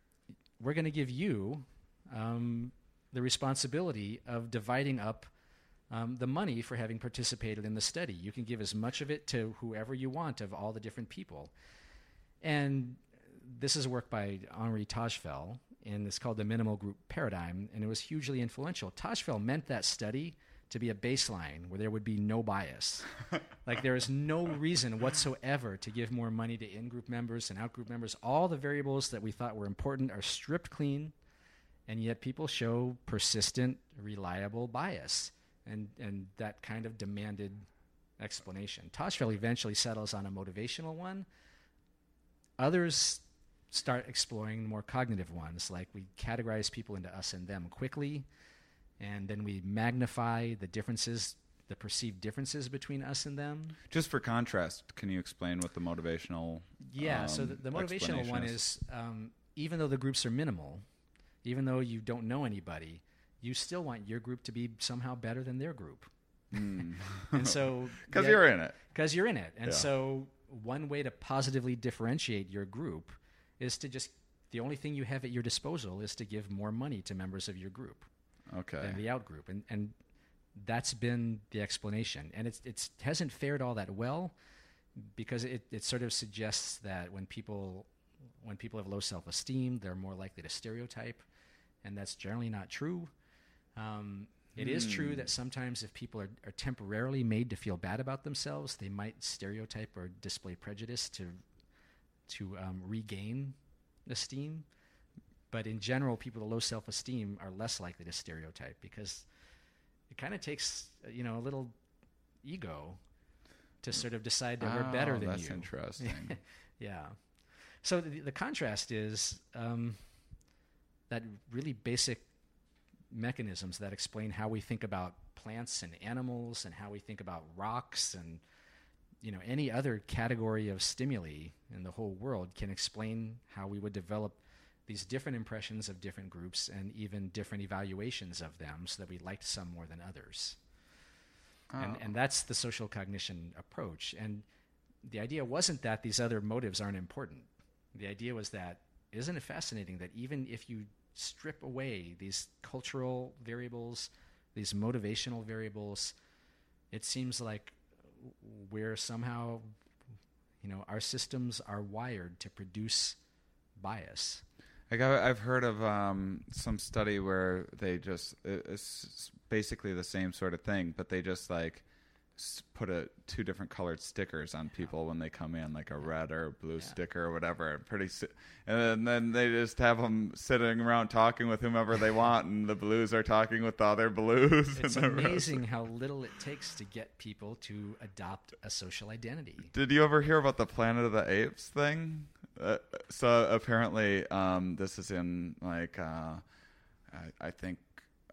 we're going to give you um, the responsibility of dividing up um, the money for having participated in the study. You can give as much of it to whoever you want of all the different people. And this is a work by Henri Tajfel, and it's called the minimal group paradigm, and it was hugely influential. Tajfel meant that study to be a baseline where there would be no bias. like there is no reason whatsoever to give more money to in-group members and out-group members. All the variables that we thought were important are stripped clean, and yet people show persistent, reliable bias, and and that kind of demanded explanation. Tajfel eventually settles on a motivational one. Others start exploring more cognitive ones, like we categorize people into us and them quickly, and then we magnify the differences, the perceived differences between us and them. Just for contrast, can you explain what the motivational? Yeah, so um, the, the motivational one is um, even though the groups are minimal, even though you don't know anybody, you still want your group to be somehow better than their group. and so because yeah, you're in it. because you're in it. And Yeah. so one way to positively differentiate your group is to just the only thing you have at your disposal is to give more money to members of your group Okay. than the out group. And and that's been the explanation. And it's it's hasn't fared all that well because it, it sort of suggests that when people when people have low self esteem, they're more likely to stereotype, and that's generally not true. Um, it is true that sometimes if people are, are temporarily made to feel bad about themselves, they might stereotype or display prejudice to to um, regain esteem. But in general, people with low self esteem are less likely to stereotype because it kind of takes you know a little ego to sort of decide that we're better Oh, than that's you. interesting. Yeah. So the, the contrast is um, that really basic mechanisms that explain how we think about plants and animals and how we think about rocks and you know any other category of stimuli in the whole world can explain how we would develop these different impressions of different groups and even different evaluations of them so that we liked some more than others. And, Oh. and that's the social cognition approach. And the idea wasn't that these other motives aren't important. The idea was that isn't it fascinating that even if you strip away these cultural variables, these motivational variables, it seems like we're somehow, you know, our systems are wired to produce bias. Like I've heard of um, some study where they just it's basically the same sort of thing, but they just like put a two different colored stickers on people when they come in, like a red or a blue Yeah. sticker or whatever. Pretty, si- and then they just have them sitting around talking with whomever they want, and the blues are talking with the other blues. It's rest- amazing how little it takes to get people to adopt a social identity. Did you ever hear about the Planet of the Apes thing? Uh, so apparently, um, this is in like uh, I, I think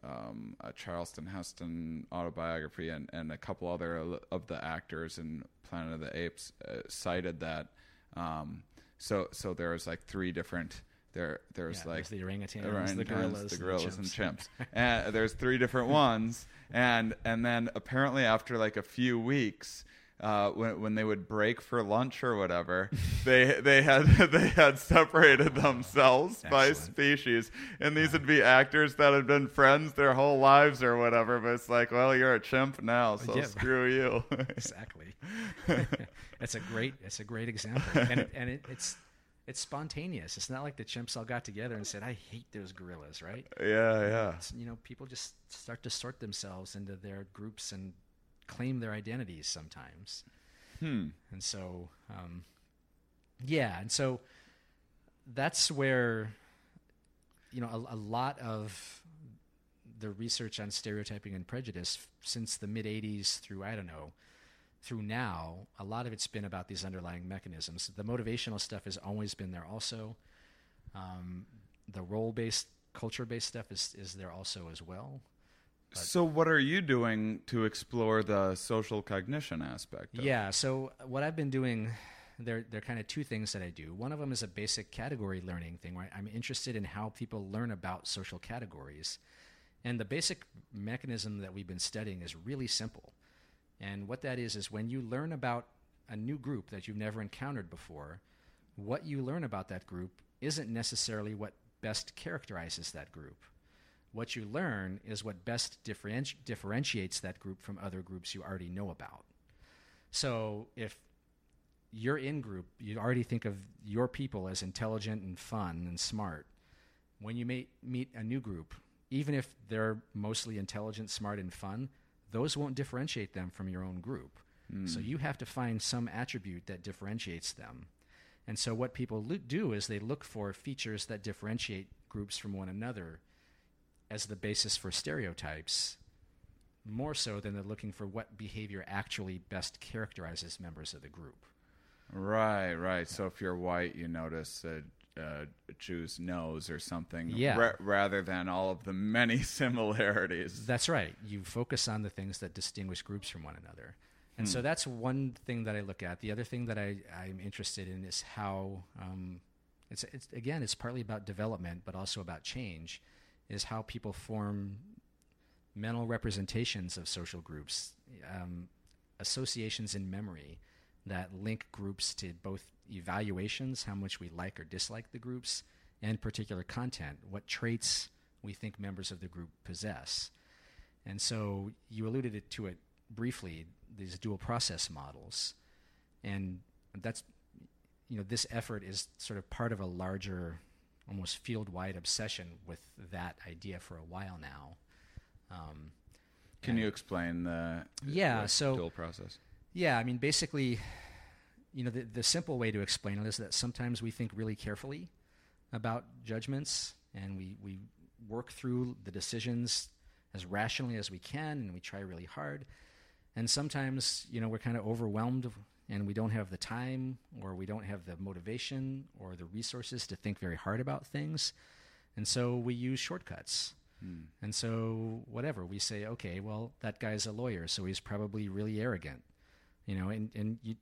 um, a Charleston Heston autobiography, and, and a couple other of the actors in Planet of the Apes uh, cited that. Um, so so there was like three different there there's Yeah, like there's the orangutans, orangutans, the gorillas, the gorillas and chimps. chimps. and there's three different ones, and and then apparently after like a few weeks. Uh, when when they would break for lunch or whatever, they they had they had separated themselves by species, and these would be actors that had been friends their whole lives or whatever. But it's like, well, you're a chimp now, so Yeah. screw you. exactly. it's a great it's a great example, and it, and it, it's it's spontaneous. It's not like the chimps all got together and said, "I hate those gorillas," right? yeah, yeah. It's, you know, people just start to sort themselves into their groups and claim their identities sometimes. Hmm. And so, um, yeah, and so that's where, you know, a, a lot of the research on stereotyping and prejudice since the mid 80s through, I don't know, through now, a lot of it's been about these underlying mechanisms. The motivational stuff has always been there also. Um, the role based, culture based stuff is, is there also as well. So, what are you doing to explore the social cognition aspect? Of Yeah. So what I've been doing, there there are kind of two things that I do. One of them is a basic category learning thing, where I'm interested in how people learn about social categories, and the basic mechanism that we've been studying is really simple. And what that is is when you learn about a new group that you've never encountered before, what you learn about that group isn't necessarily what best characterizes that group. What you learn is what best differenti- differentiates that group from other groups you already know about. So if you're in group, you already think of your people as intelligent and fun and smart. When you meet meet a new group, even if they're mostly intelligent, smart, and fun, those won't differentiate them from your own group. So hmm. you have to find some attribute that differentiates them. And so what people lo- do is they look for features that differentiate groups from one another as the basis for stereotypes more so than they're looking for what behavior actually best characterizes members of the group. Right, right. So if you're white, you notice a, a Jew's nose or something, Yeah. ra- rather than all of the many similarities. That's right. You focus on the things that distinguish groups from one another. And so that's one thing that I look at. The other thing that I, I'm interested in is how um, it's, it's again it's partly about development, but also about change. Is how people form mental representations of social groups, um, associations in memory that link groups to both evaluations, how much we like or dislike the groups, and particular content, what traits we think members of the group possess. And so you alluded to it briefly, these dual process models. And that's, you know, this effort is sort of part of a larger, almost field wide obsession with that idea for a while now. Um, Can you explain the Yeah, the so- dual process? yeah, I mean, basically, you know, the, the simple way to explain it is that sometimes we think really carefully about judgments and we, we work through the decisions as rationally as we can and we try really hard. And sometimes, you know, we're kind of overwhelmed and we don't have the time or we don't have the motivation or the resources to think very hard about things. And so we use shortcuts. Hmm. And so, whatever, we say, okay, well, that guy's a lawyer, so he's probably really arrogant. You know, and and you,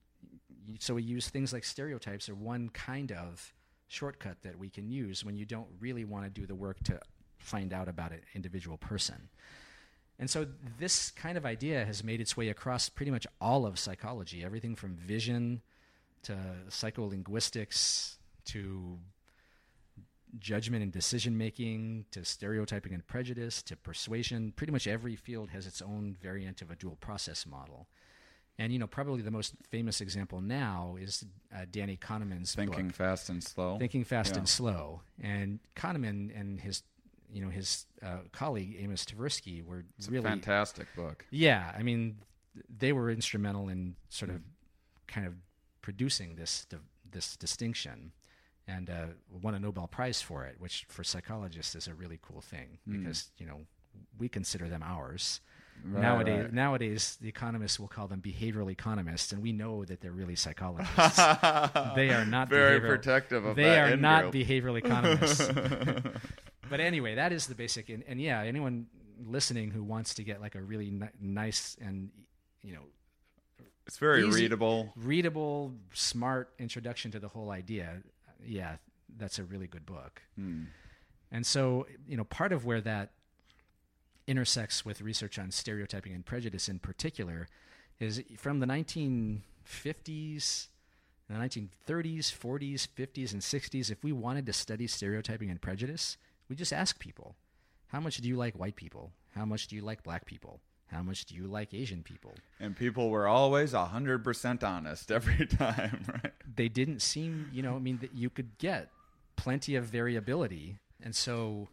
you, so we use things like stereotypes are one kind of shortcut that we can use when you don't really want to do the work to find out about an individual person. And so this kind of idea has made its way across pretty much all of psychology, everything from vision to psycholinguistics to judgment and decision making to stereotyping and prejudice to persuasion. Pretty much every field has its own variant of a dual process model. And you know, probably the most famous example now is uh, Danny Kahneman's Thinking book, Fast and Slow. Thinking Fast Yeah. and Slow. And Kahneman and his, you know, his uh, colleague Amos Tversky were It's really a fantastic book. yeah, I mean, they were instrumental in sort of kind of producing this this distinction, and uh, won a Nobel Prize for it, which for psychologists is a really cool thing because you know we consider them ours. Right, nowadays, right. nowadays, the economists will call them behavioral economists, and we know that they're really psychologists. they are not Very protective of they are not group. behavioral economists. but anyway, that is the basic. And, and yeah, anyone listening who wants to get like a really ni- nice and you know It's very Easy- readable. readable, smart introduction to the whole idea, yeah, that's a really good book. Hmm. And so, you know, part of where that intersects with research on stereotyping and prejudice in particular is from the 1950s, the 1930s, 40s, 50s, and 60s. If we wanted to study stereotyping and prejudice, we just ask people, how much do you like white people? How much do you like black people? How much do you like Asian people? And people were always 100% honest every time, right? they didn't seem, you know, I mean, that you could get plenty of variability. And so,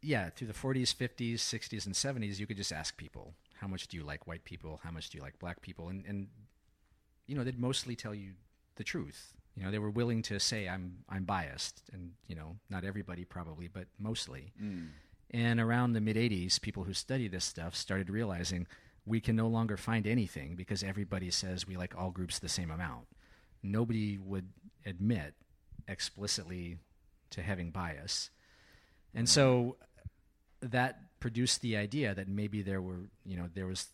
yeah, through the 40s, 50s, 60s, and 70s, you could just ask people, how much do you like white people? How much do you like black people? And, and you know, they'd mostly tell you the truth. You know, they were willing to say, I'm, I'm biased. And, you know, not everybody probably, but mostly. Hmm. And around the mid 80s, people who study this stuff started realizing we can no longer find anything because everybody says we like all groups the same amount. Nobody would admit explicitly to having bias. And so that produced the idea that maybe there were, you know, there was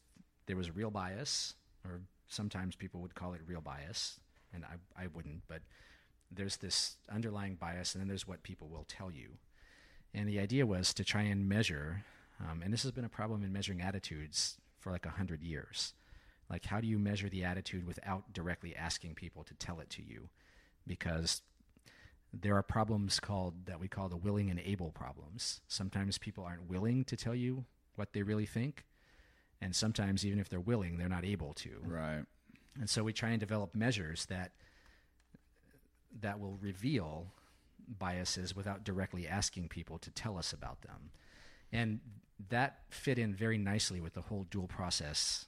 there was real bias or sometimes people would call it real bias and I I wouldn't, but there's this underlying bias and then there's what people will tell you. And the idea was to try and measure, um, and this has been a problem in measuring attitudes for like a hundred years. Like, how do you measure the attitude without directly asking people to tell it to you? Because there are problems called that we call the willing and able problems. Sometimes people aren't willing to tell you what they really think, and sometimes even if they're willing, they're not able to. Right. And so we try and develop measures that that will reveal biases without directly asking people to tell us about them. And that fit in very nicely with the whole dual process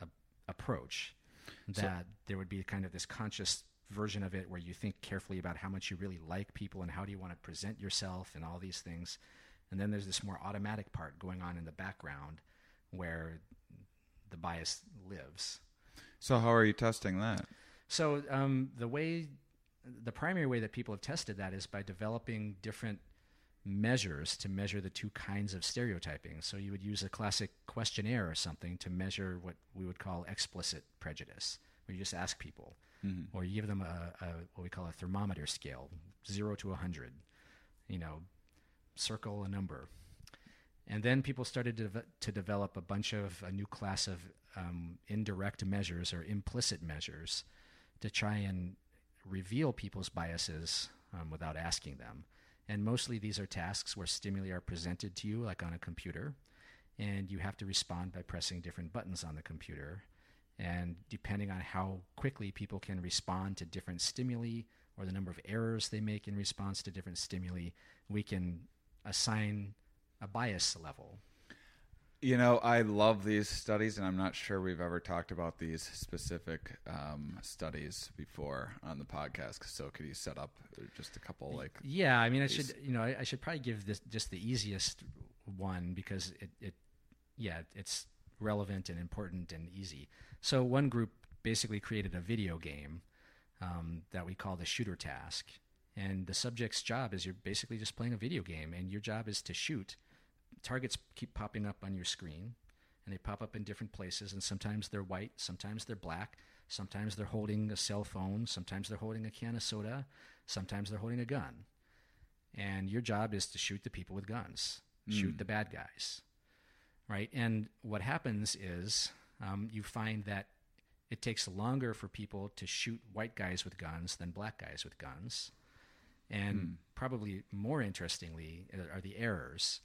a- approach. That there would be kind of this conscious version of it where you think carefully about how much you really like people and how do you want to present yourself and all these things. And then there's this more automatic part going on in the background where the bias lives. So, how are you testing that? So um, the way, the primary way that people have tested that is by developing different measures to measure the two kinds of stereotyping. So you would use a classic questionnaire or something to measure what we would call explicit prejudice, where you just ask people, or you give them a, a what we call a thermometer scale, zero to a hundred. You know, circle a number. And then people started to, to develop a bunch of a new class of um, indirect measures or implicit measures to try and reveal people's biases um, without asking them. And mostly these are tasks where stimuli are presented to you, like on a computer, and you have to respond by pressing different buttons on the computer. And depending on how quickly people can respond to different stimuli or the number of errors they make in response to different stimuli, we can assign a bias level. You know, I love these studies, and I'm not sure we've ever talked about these specific um, studies before on the podcast. So, could you set up just a couple, like, Yeah, I mean, I should you know I, I should probably give this just the easiest one because it, it yeah it's relevant and important and easy. So one group basically created a video game um, that we call the shooter task, and the subject's job is you're basically just playing a video game, and your job is to shoot. Targets keep popping up on your screen, and they pop up in different places. And sometimes they're white, sometimes they're black, sometimes they're holding a cell phone, sometimes they're holding a can of soda, sometimes they're holding a gun. And your job is to shoot the people with guns, shoot the bad guys, right? And what happens is um, you find that it takes longer for people to shoot white guys with guns than black guys with guns. And probably more interestingly uh, are the errors,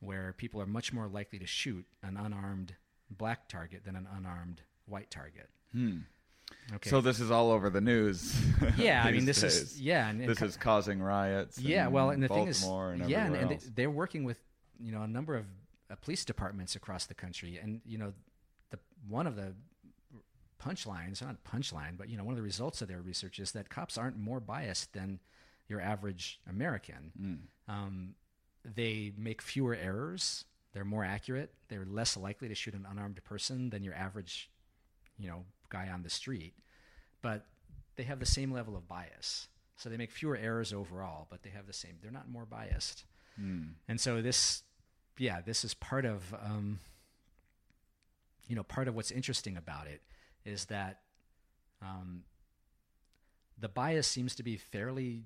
where people are much more likely to shoot an unarmed black target than an unarmed white target. Okay. So this is all over the news. yeah, I mean, this is yeah, and, and this co- is causing riots. yeah. in Well, and the thing is, and yeah, and, and they're working with you know a number of uh, police departments across the country, and you know, the one of the punchlines, not punchline, but you know, one of the results of their research is that cops aren't more biased than your average American. Hmm. Um, they make fewer errors. They're more accurate. They're less likely to shoot an unarmed person than your average, you know, guy on the street. But they have the same level of bias. So they make fewer errors overall, but they have the same. They're not more biased. And so this, yeah, this is part of, um, you know, part of what's interesting about it is that um, the bias seems to be fairly,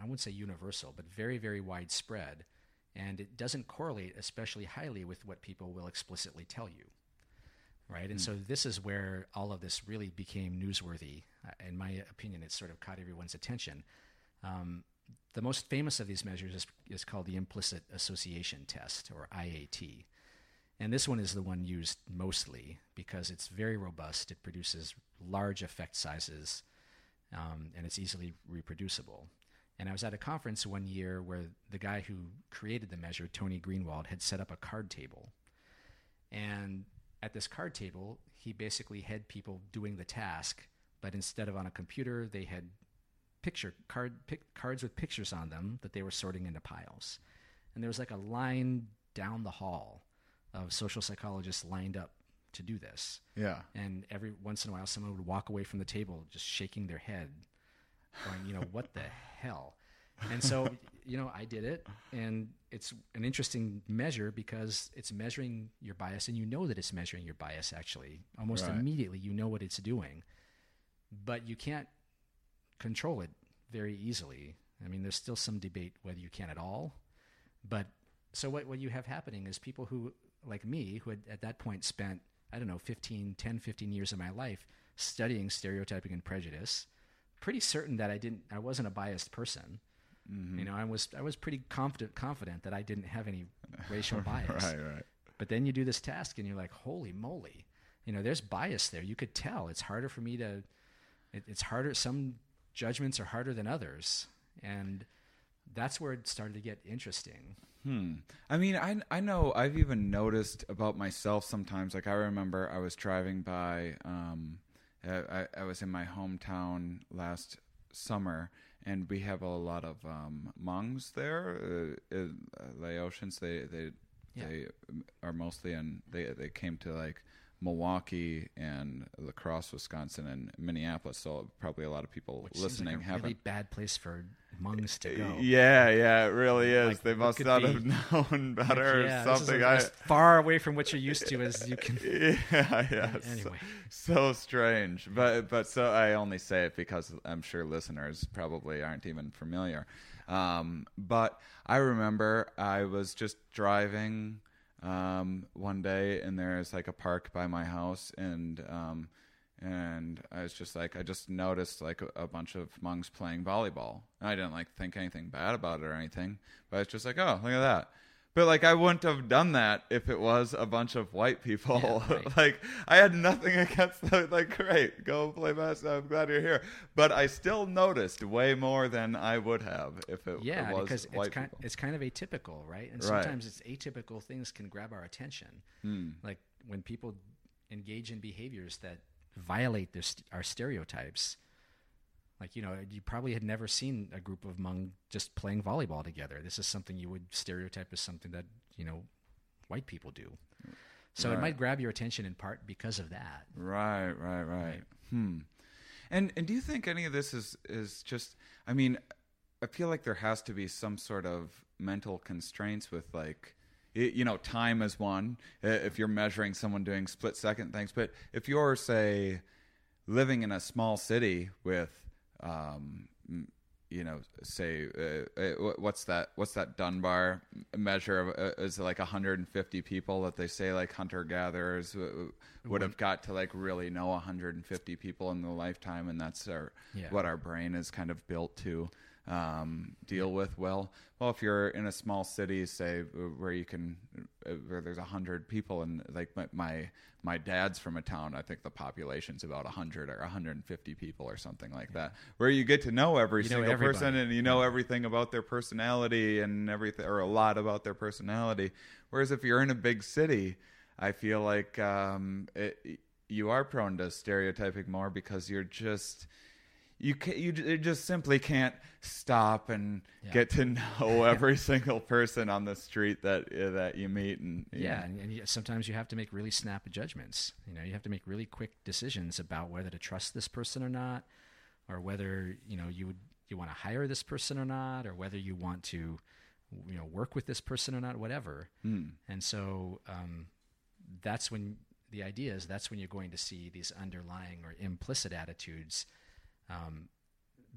I wouldn't say universal, but very, very widespread. And it doesn't correlate especially highly with what people will explicitly tell you. Right. And so this is where all of this really became newsworthy. Uh, In my opinion, it sort of caught everyone's attention. Um, the most famous of these measures is, is called the implicit association test, or IAT. And this one is the one used mostly because it's very robust. It produces large effect sizes um, and it's easily reproducible. And I was at a conference one year where the guy who created the measure, Tony Greenwald, had set up a card table. And at this card table, he basically had people doing the task, but instead of on a computer, they had picture card pic, cards with pictures on them that they were sorting into piles. And there was like a line down the hall of social psychologists lined up to do this. yeah. And every once in a while, someone would walk away from the table just shaking their head, going, you know, what the hell? And so, you know, I did it. And it's an interesting measure because it's measuring your bias. And you know that it's measuring your bias, actually. Almost Right. immediately, you know what it's doing. But you can't control it very easily. I mean, there's still some debate whether you can at all. But so what, what you have happening is people who, like me, who had at that point spent, I don't know, 15, 10, 15 years of my life studying stereotyping and prejudice, pretty certain that I didn't, I wasn't a biased person. You know, I was, I was pretty confident, confident that I didn't have any racial bias. Right, right. But then you do this task and you're like, holy moly, you know, there's bias there. You could tell. It's harder for me to, it, it's harder. Some judgments are harder than others. And that's where it started to get interesting. Hmm. I mean, I I know I've even noticed about myself sometimes. Like I remember I was driving by. Um, I, I- I was in my hometown last summer, and we have a lot of um, Hmongs there, uh, uh, Laotians. They they Yeah. they are mostly in. They they came to like Milwaukee and La Crosse, Wisconsin, and Minneapolis. So probably a lot of people Which listening like a haven't really bad place for Hmongs to go. yeah, yeah, it really is. Like, they must not be- have known better yeah, or something. as I, far away from what you're used to as you can. yeah, yeah. so- Anyway. so, strange, but but so I only say it because I'm sure listeners probably aren't even familiar. Um, but I remember I was just driving um, one day, and there's like a park by my house, and um, and I was just like, I just noticed like a, a bunch of Hmongs playing volleyball. and I didn't like think anything bad about it or anything, but it's just like, oh, look at that. But like, I wouldn't have done that if it was a bunch of white people. Yeah, right. like, I had nothing against them. Like, great, go play basketball. I'm glad you're here. But I still noticed way more than I would have if it, was. Yeah, it was because it's kind, people. it's kind of atypical, right? And Right. sometimes it's atypical things can grab our attention. Hmm. Like when people engage in behaviors that violate their, st- our stereotypes. Like you know, you probably had never seen a group of Hmong just playing volleyball together. This is something you would stereotype as something that you know white people do. So it might grab your attention in part because of that. Right, right, right. Hmm. And and do you think any of this is is just? I mean, I feel like there has to be some sort of mental constraints with like, you know, time is one. If you're measuring someone doing split second things, but if you're say living in a small city with, um, you know, say uh, uh, what's that? What's that Dunbar measure of? Uh, is it like 150 people that they say like hunter gatherers w- would have got to like really know 150 people in the lifetime, and that's our Yeah. what our brain is kind of built to um, deal with well. Well, if you're in a small city, say where you can, uh, where there's a hundred people, and like my, my my dad's from a town, I think the population's about a hundred or 150 people or something like that, where you get to know every You know single person and you know everything about their personality and everything, or a lot about their personality. Whereas if you're in a big city, I feel like um, it, you are prone to stereotyping more because you're just you can you, you just simply can't stop and Yeah. get to know every single person on the street that uh, that you meet and you Yeah, and, and sometimes you have to make really snap judgments. You know, you have to make really quick decisions about whether to trust this person or not, or whether you know you would you want to hire this person or not, or whether you want to you know work with this person or not, whatever. Hmm. And so um, that's when the idea is that's when you're going to see these underlying or implicit attitudes um,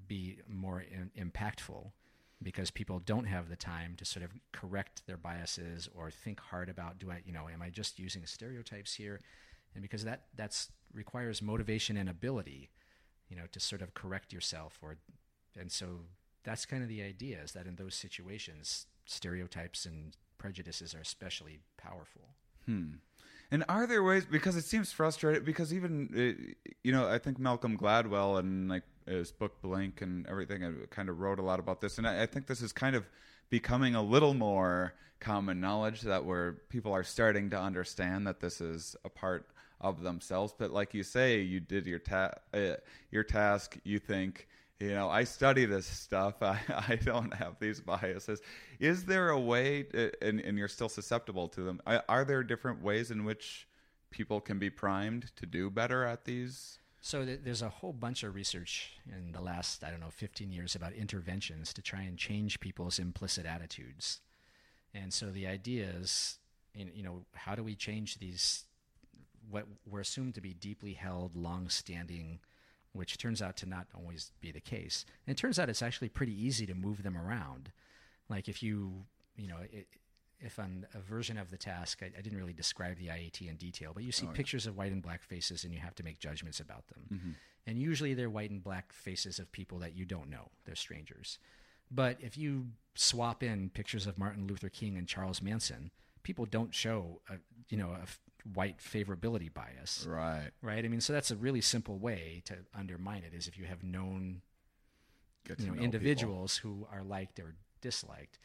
be more in, impactful because people don't have the time to sort of correct their biases or think hard about do I you know am I just using stereotypes here and because that that's requires motivation and ability you know to sort of correct yourself or and so that's kind of the idea is that in those situations stereotypes and prejudices are especially powerful Hmm. And are there ways because it seems frustrating because even uh, you know I think Malcolm Gladwell and like his book Blink and everything uh, kind of wrote a lot about this. And I, I think this is kind of becoming a little more common knowledge that where people are starting to understand that this is a part of themselves. But like you say you did your ta- uh, your task. You think you know i study this stuff. I, I don't have these biases. Is there a way uh, and, and you're still susceptible to them are there different ways in which people can be primed to do better at these? So th- there's a whole bunch of research in the last, I don't know, 15 years about interventions to try and change people's implicit attitudes. And so the idea is, you know, how do we change these, what were assumed to be deeply held, long-standing, which turns out to not always be the case. And it turns out it's actually pretty easy to move them around. Like if you, you know, it, if on a version of the task, I, I didn't really describe the IAT in detail, but you see Oh, yeah. pictures of white and black faces and you have to make judgments about them. Mhm. And usually they're white and black faces of people that you don't know, they're strangers. But if you swap in pictures of Martin Luther King and Charles Manson, people don't show a, you know, a white favorability bias right right? I mean, so that's a really simple way to undermine it is if you have known you know, know individuals who are liked or disliked,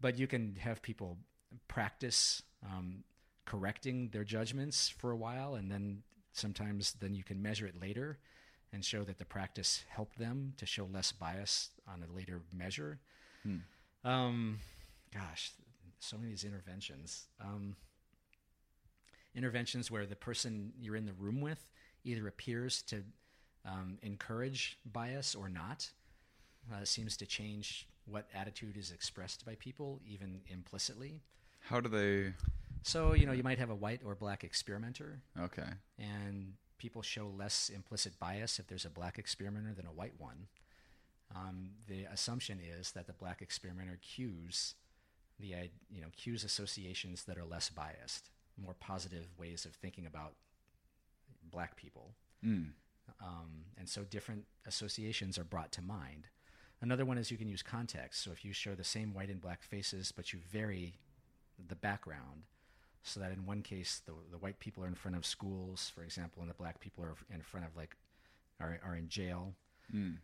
but you can have people practice um, correcting their judgments for a while, and then sometimes then you can measure it later and show that the practice helped them to show less bias on a later measure. Hmm. Um, gosh, so many of these interventions. Um, interventions where the person you're in the room with either appears to um, encourage bias or not uh, seems to change what attitude is expressed by people, even implicitly. how do they So, you know, you might have a white or black experimenter, okay and people show less implicit bias if there's a black experimenter than a white one. Um, the assumption is that the black experimenter cues the you know cues associations that are less biased, more positive ways of thinking about black people. mm. Um, and so different associations are brought to mind. Another one is you can use context. So if you show the same white and black faces, but you vary the background, so that in one case the, the white people are in front of schools, for example, and the black people are in front of like are, are in jail, Mm.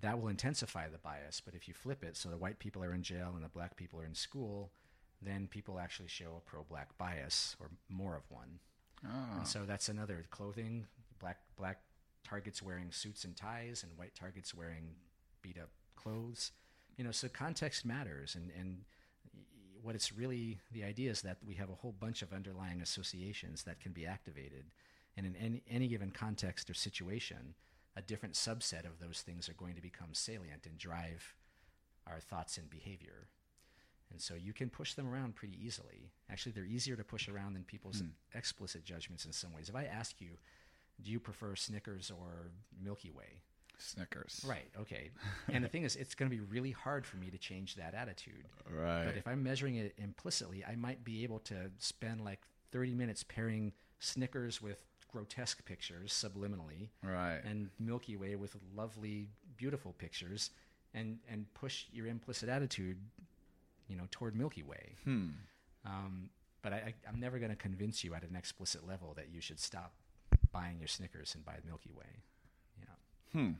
that will intensify the bias. But if you flip it, so the white people are in jail and the black people are in school, then people actually show a pro-black bias or more of one. Ah. And so that's another clothing. Black black targets wearing suits and ties, and white targets wearing beat up clothes. You know, so context matters, and and what it's really the idea is that we have a whole bunch of underlying associations that can be activated, and in any, any given context or situation, a different subset of those things are going to become salient and drive our thoughts and behavior. And so you can push them around pretty easily. Actually, they're easier to push around than people's Hmm. explicit judgments in some ways. If I ask you, do you prefer Snickers or Milky Way? Snickers. Right, okay. and the thing is, it's going to be really hard for me to change that attitude. Right. But if I'm measuring it implicitly, I might be able to spend like 30 minutes pairing Snickers with grotesque pictures subliminally right. and Milky Way with lovely, beautiful pictures and, and push your implicit attitude, you know, toward Milky Way. hmm. Um, but I, I'm never going to convince you at an explicit level that you should stop buying your Snickers and buy Milky Way. Yeah. Hmm.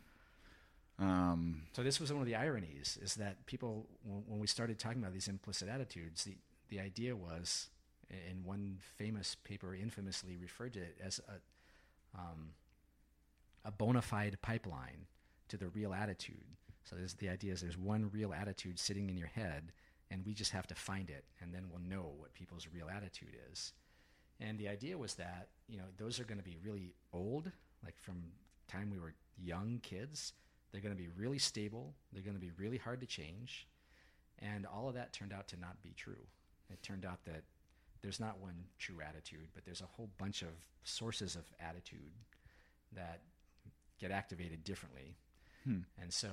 Um. So this was one of the ironies is that people, when, when we started talking about these implicit attitudes, the, the idea was, in one famous paper, infamously referred to it as a, um, a bona fide pipeline to the real attitude. So there's, the idea is there's one real attitude sitting in your head, and we just have to find it, and then we'll know what people's real attitude is. And the idea was that you know those are going to be really old, like from time we were young kids. They're going to be really stable. They're going to be really hard to change, and all of that turned out to not be true. It turned out that there's not one true attitude, but there's a whole bunch of sources of attitude that get activated differently. Hmm. And so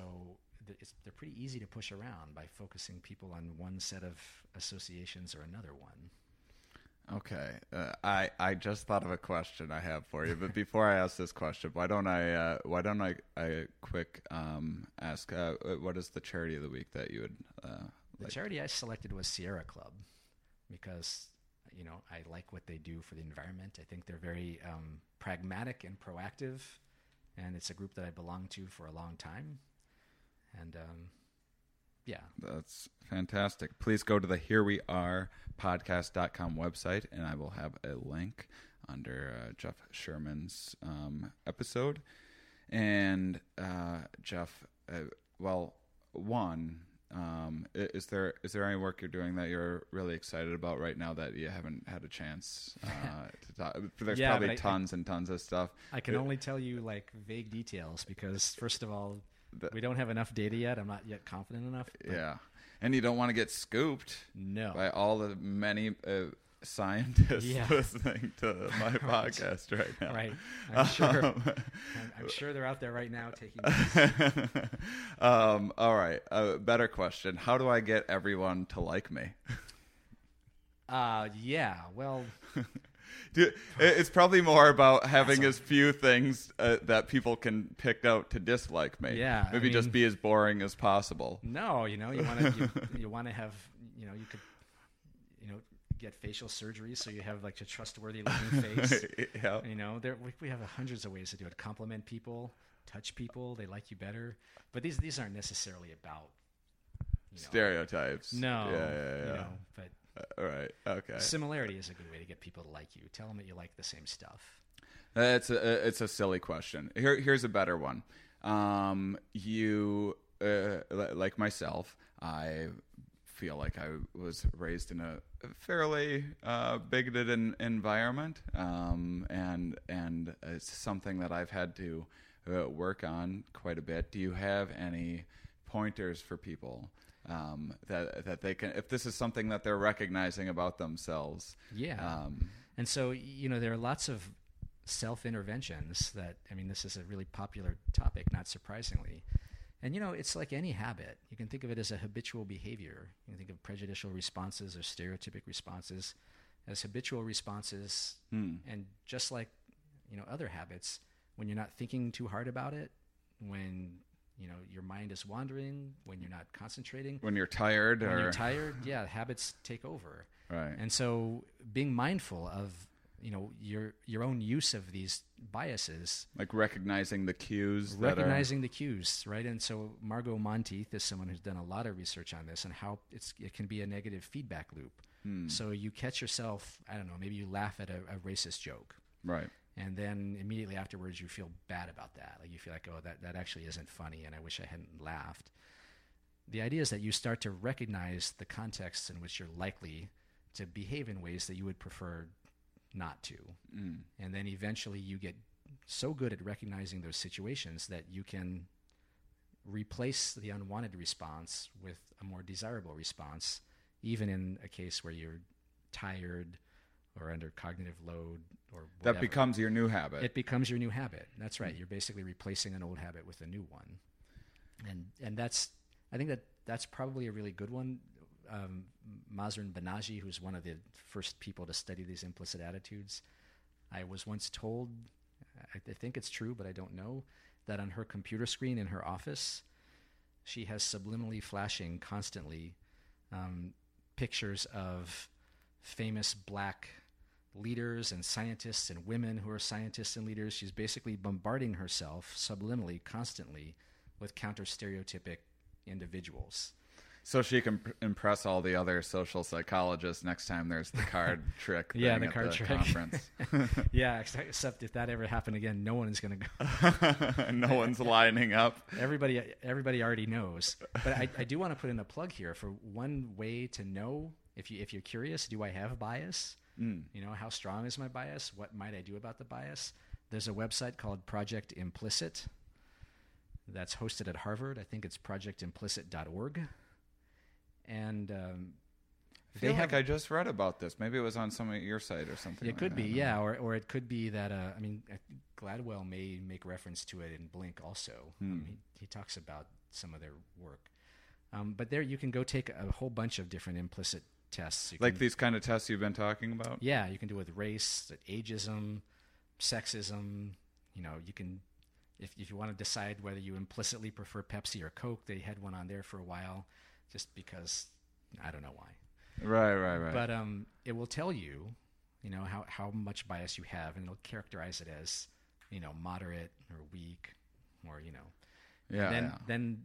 they're pretty easy to push around by focusing people on one set of associations or another one. Okay. Uh, I I just thought of a question I have for you, but before I ask this question, why don't I uh, why don't I I quick um, ask uh, what is the charity of the week that you would uh, The charity I selected was Sierra Club because you know I like what they do for the environment. I think they're very um, pragmatic and proactive, and it's a group that I belonged to for a long time. And um, yeah, That's fantastic. Please go to the Here We Are podcast.com website, and I will have a link under uh, Jeff Sherman's um, episode. And uh, Jeff, uh, well, one, um, is there is there any work you're doing that you're really excited about right now that you haven't had a chance uh, to talk? There's Yeah, probably I- tons and tons of stuff. I can only tell you like vague details because first of all, The- we don't have enough data yet. I'm not yet confident enough. but Yeah, and you don't want to get scooped. No. by all the many uh, scientists Yeah. listening to my podcast right now. Right. I'm sure. Um, I'm, I'm sure they're out there right now taking. notes. um, all right. A better question: How do I get everyone to like me? Uh, yeah. Well, Do, it's probably more about having That's as few things uh, that people can pick out to dislike me. Yeah, I maybe just be as boring as possible. no. You know, you want to you, you want to have you know you could you know get facial surgery so you have like a trustworthy looking face. yeah. You know, there we, we have hundreds of ways to do it. Compliment people, touch people, they like you better. But these these aren't necessarily about you know, Stereotypes. No, Yeah, yeah, yeah. You know, but all right. Okay. similarity is a good way to get people to like you. Tell them that you like the same stuff. It's a it's a silly question. Here here's a better one. Um, you uh, like myself, I feel like I was raised in a fairly uh, bigoted en- environment, um, and and it's something that I've had to uh, work on quite a bit. Do you have any pointers for people? Um, that that they can, if this is something that they're recognizing about themselves, Yeah. um, And so, you know, there are lots of self interventions that, I mean, this is a really popular topic, not surprisingly. And, you know, it's like any habit. You can think of it as a habitual behavior. You can think of prejudicial responses or stereotypic responses as habitual responses. Hmm. And just like, you know, other habits, when you're not thinking too hard about it, when, you know, your mind is wandering, when you're not concentrating, when you're tired when or you're tired, yeah, habits take over. right. And so being mindful of you know your your own use of these biases, like recognizing the cues recognizing the cues, right? And so Margo Monteith is someone who's done a lot of research on this and how it's it can be a negative feedback loop. Hmm. So you catch yourself, I don't know, maybe you laugh at a, a racist joke, right and then immediately afterwards you feel bad about that. Like you feel like, oh, that that actually isn't funny, and I wish I hadn't laughed. The idea is that you start to recognize the contexts in which you're likely to behave in ways that you would prefer not to. Mm. And then eventually you get so good at recognizing those situations that you can replace the unwanted response with a more desirable response, even in a case where you're tired or under cognitive load or That becomes your new habit. it becomes your new habit. That's right. You're basically replacing an old habit with a new one, and and that's I think that that's probably a really good one. Um, Mahzarin Banaji, who's one of the first people to study these implicit attitudes, I was once told, I, I think it's true, but I don't know, that on her computer screen in her office, she has subliminally flashing constantly um, pictures of famous black leaders and scientists and women who are scientists and leaders. She's basically bombarding herself subliminally, constantly, with counter stereotypic individuals. so she can pr- impress all the other social psychologists next time there's the card trick. Yeah, the card trick. conference. yeah, except, if that ever happened again, no one is going to go. no one's lining up. everybody everybody already knows but I, I do want to put in a plug here for one way to know if you if you're curious do i have a bias Mm. you know how strong is my bias what might i do about the bias there's a website called project implicit that's hosted at harvard i think it's projectimplicit.org and um, I feel like I just read about this. Maybe it was on some of your site or something. it like could that. be, yeah, or or it could be that. Uh, I mean, Gladwell may make reference to it in Blink also. Um, he, he talks about some of their work, um, but there you can go take a whole bunch of different implicit tests. You Like can- these kind of tests you've been talking about. yeah, you can do it with race, ageism, sexism. You know, you can if if you want to decide whether you implicitly prefer Pepsi or Coke. They had one on there for a while, just because I don't know why. Right, right, right. But um, it will tell you, you know, how, how much bias you have, and it'll characterize it as, you know, moderate or weak, or you know. yeah, then yeah. then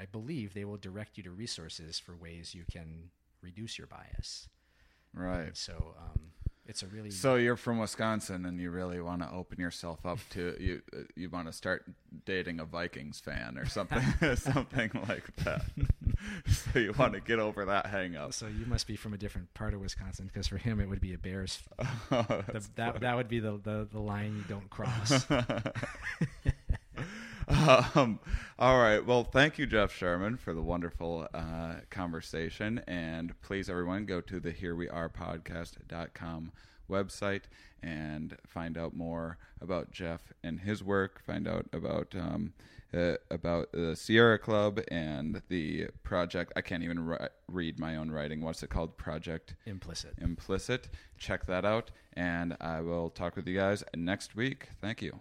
I believe they will direct you to resources for ways you can reduce your bias. right. So um, it's a really So you're from Wisconsin, and you really want to open yourself up to you. uh, You want to start dating a Vikings fan or something, something like that. so you want to get over that hang up. so you must be from a different part of Wisconsin because for him it would be a Bears. Oh, The, that that would be the, the, the line you don't cross. um, all right. Well, thank you, Jeff Sherman, for the wonderful uh, conversation. And please, everyone, go to the Here We Are Podcast.com website and find out more about Jeff and his work. Find out about um, uh, about the Sierra Club and the project. I can't even ri- read my own writing. What's it called? Project Implicit. Implicit. Check that out. And I will talk with you guys next week. Thank you.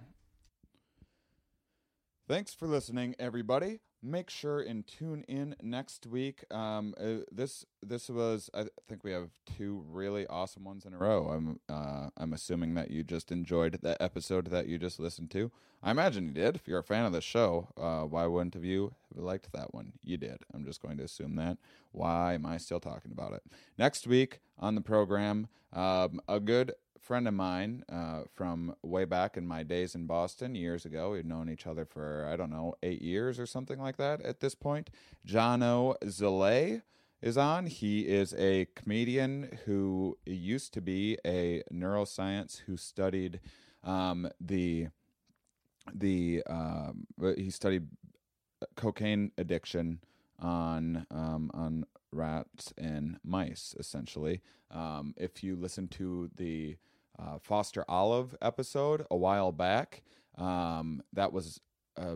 Thanks for listening, everybody. Make sure and tune in next week. Um, uh, this this was I think we have two really awesome ones in a row. I'm uh, I'm assuming that you just enjoyed that episode that you just listened to. I imagine you did. If you're a fan of the show, uh, why wouldn't have you have liked that one? You did. I'm just going to assume that. Why am I still talking about it? Next week on the program, um, a good friend of mine uh, from way back in my days in Boston years ago. We'd known each other for, I don't know, eight years or something like that at this point. Jono Zalay is on. He is a comedian who used to be a neuroscience who studied um, the the um, he studied cocaine addiction on um, on rats and mice essentially. Um, if you listen to the uh, Foster Olive episode a while back, um, that was uh,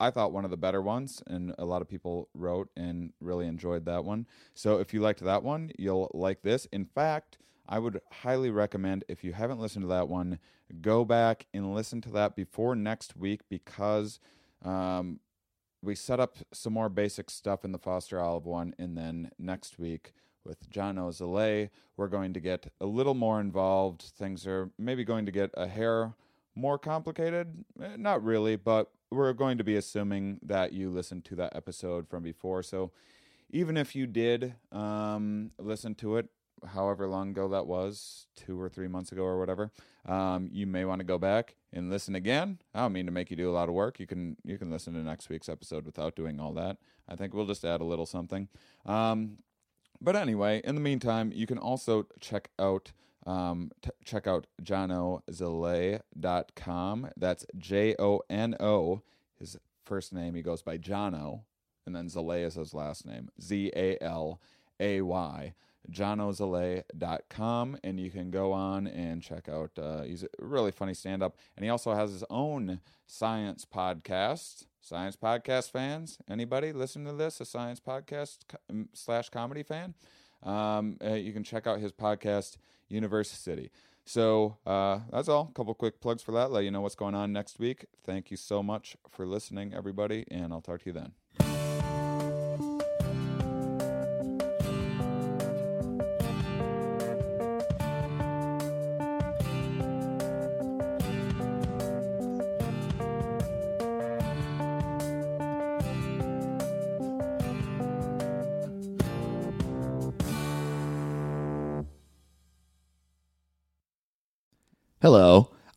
I thought one of the better ones, and a lot of people wrote and really enjoyed that one. So if you liked that one, you'll like this. In fact, I would highly recommend if you haven't listened to that one, go back and listen to that before next week because um, we set up some more basic stuff in the Foster Olive one, and then next week with Jono Zalay, we're going to get a little more involved. Things are maybe going to get a hair more complicated. Eh, Not really, but we're going to be assuming that you listened to that episode from before. So even if you did um, listen to it, however long ago that was, two or three months ago or whatever, um, you may want to go back and listen again. I don't mean to make you do a lot of work. You can you can listen to next week's episode without doing all that. I think we'll just add a little something. Um, but anyway, in the meantime, you can also check out um, t- check out jonozalay.com. That's J O N O. His first name he goes by Jono, and then Zalay is his last name. Z A L A Y. jonozalay.com and you can go on and check out uh, he's a really funny stand-up and he also has his own science podcast science podcast fans anybody listen to this a science podcast co- slash comedy fan um, uh, you can check out his podcast universe city so uh, that's all. A couple quick plugs for that. Let you know what's going on next week. Thank you so much for listening, everybody, and I'll talk to you then.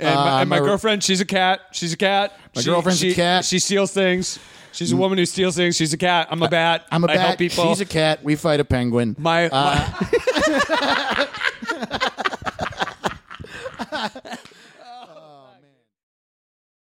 And my, and my I'm girlfriend, she's a cat. She's a cat. My She- girlfriend's a cat. She steals things. She's a woman who steals things. She's a cat. I'm a bat. I'm a I help bat. people. She's a cat. We fight a penguin. my, Uh, my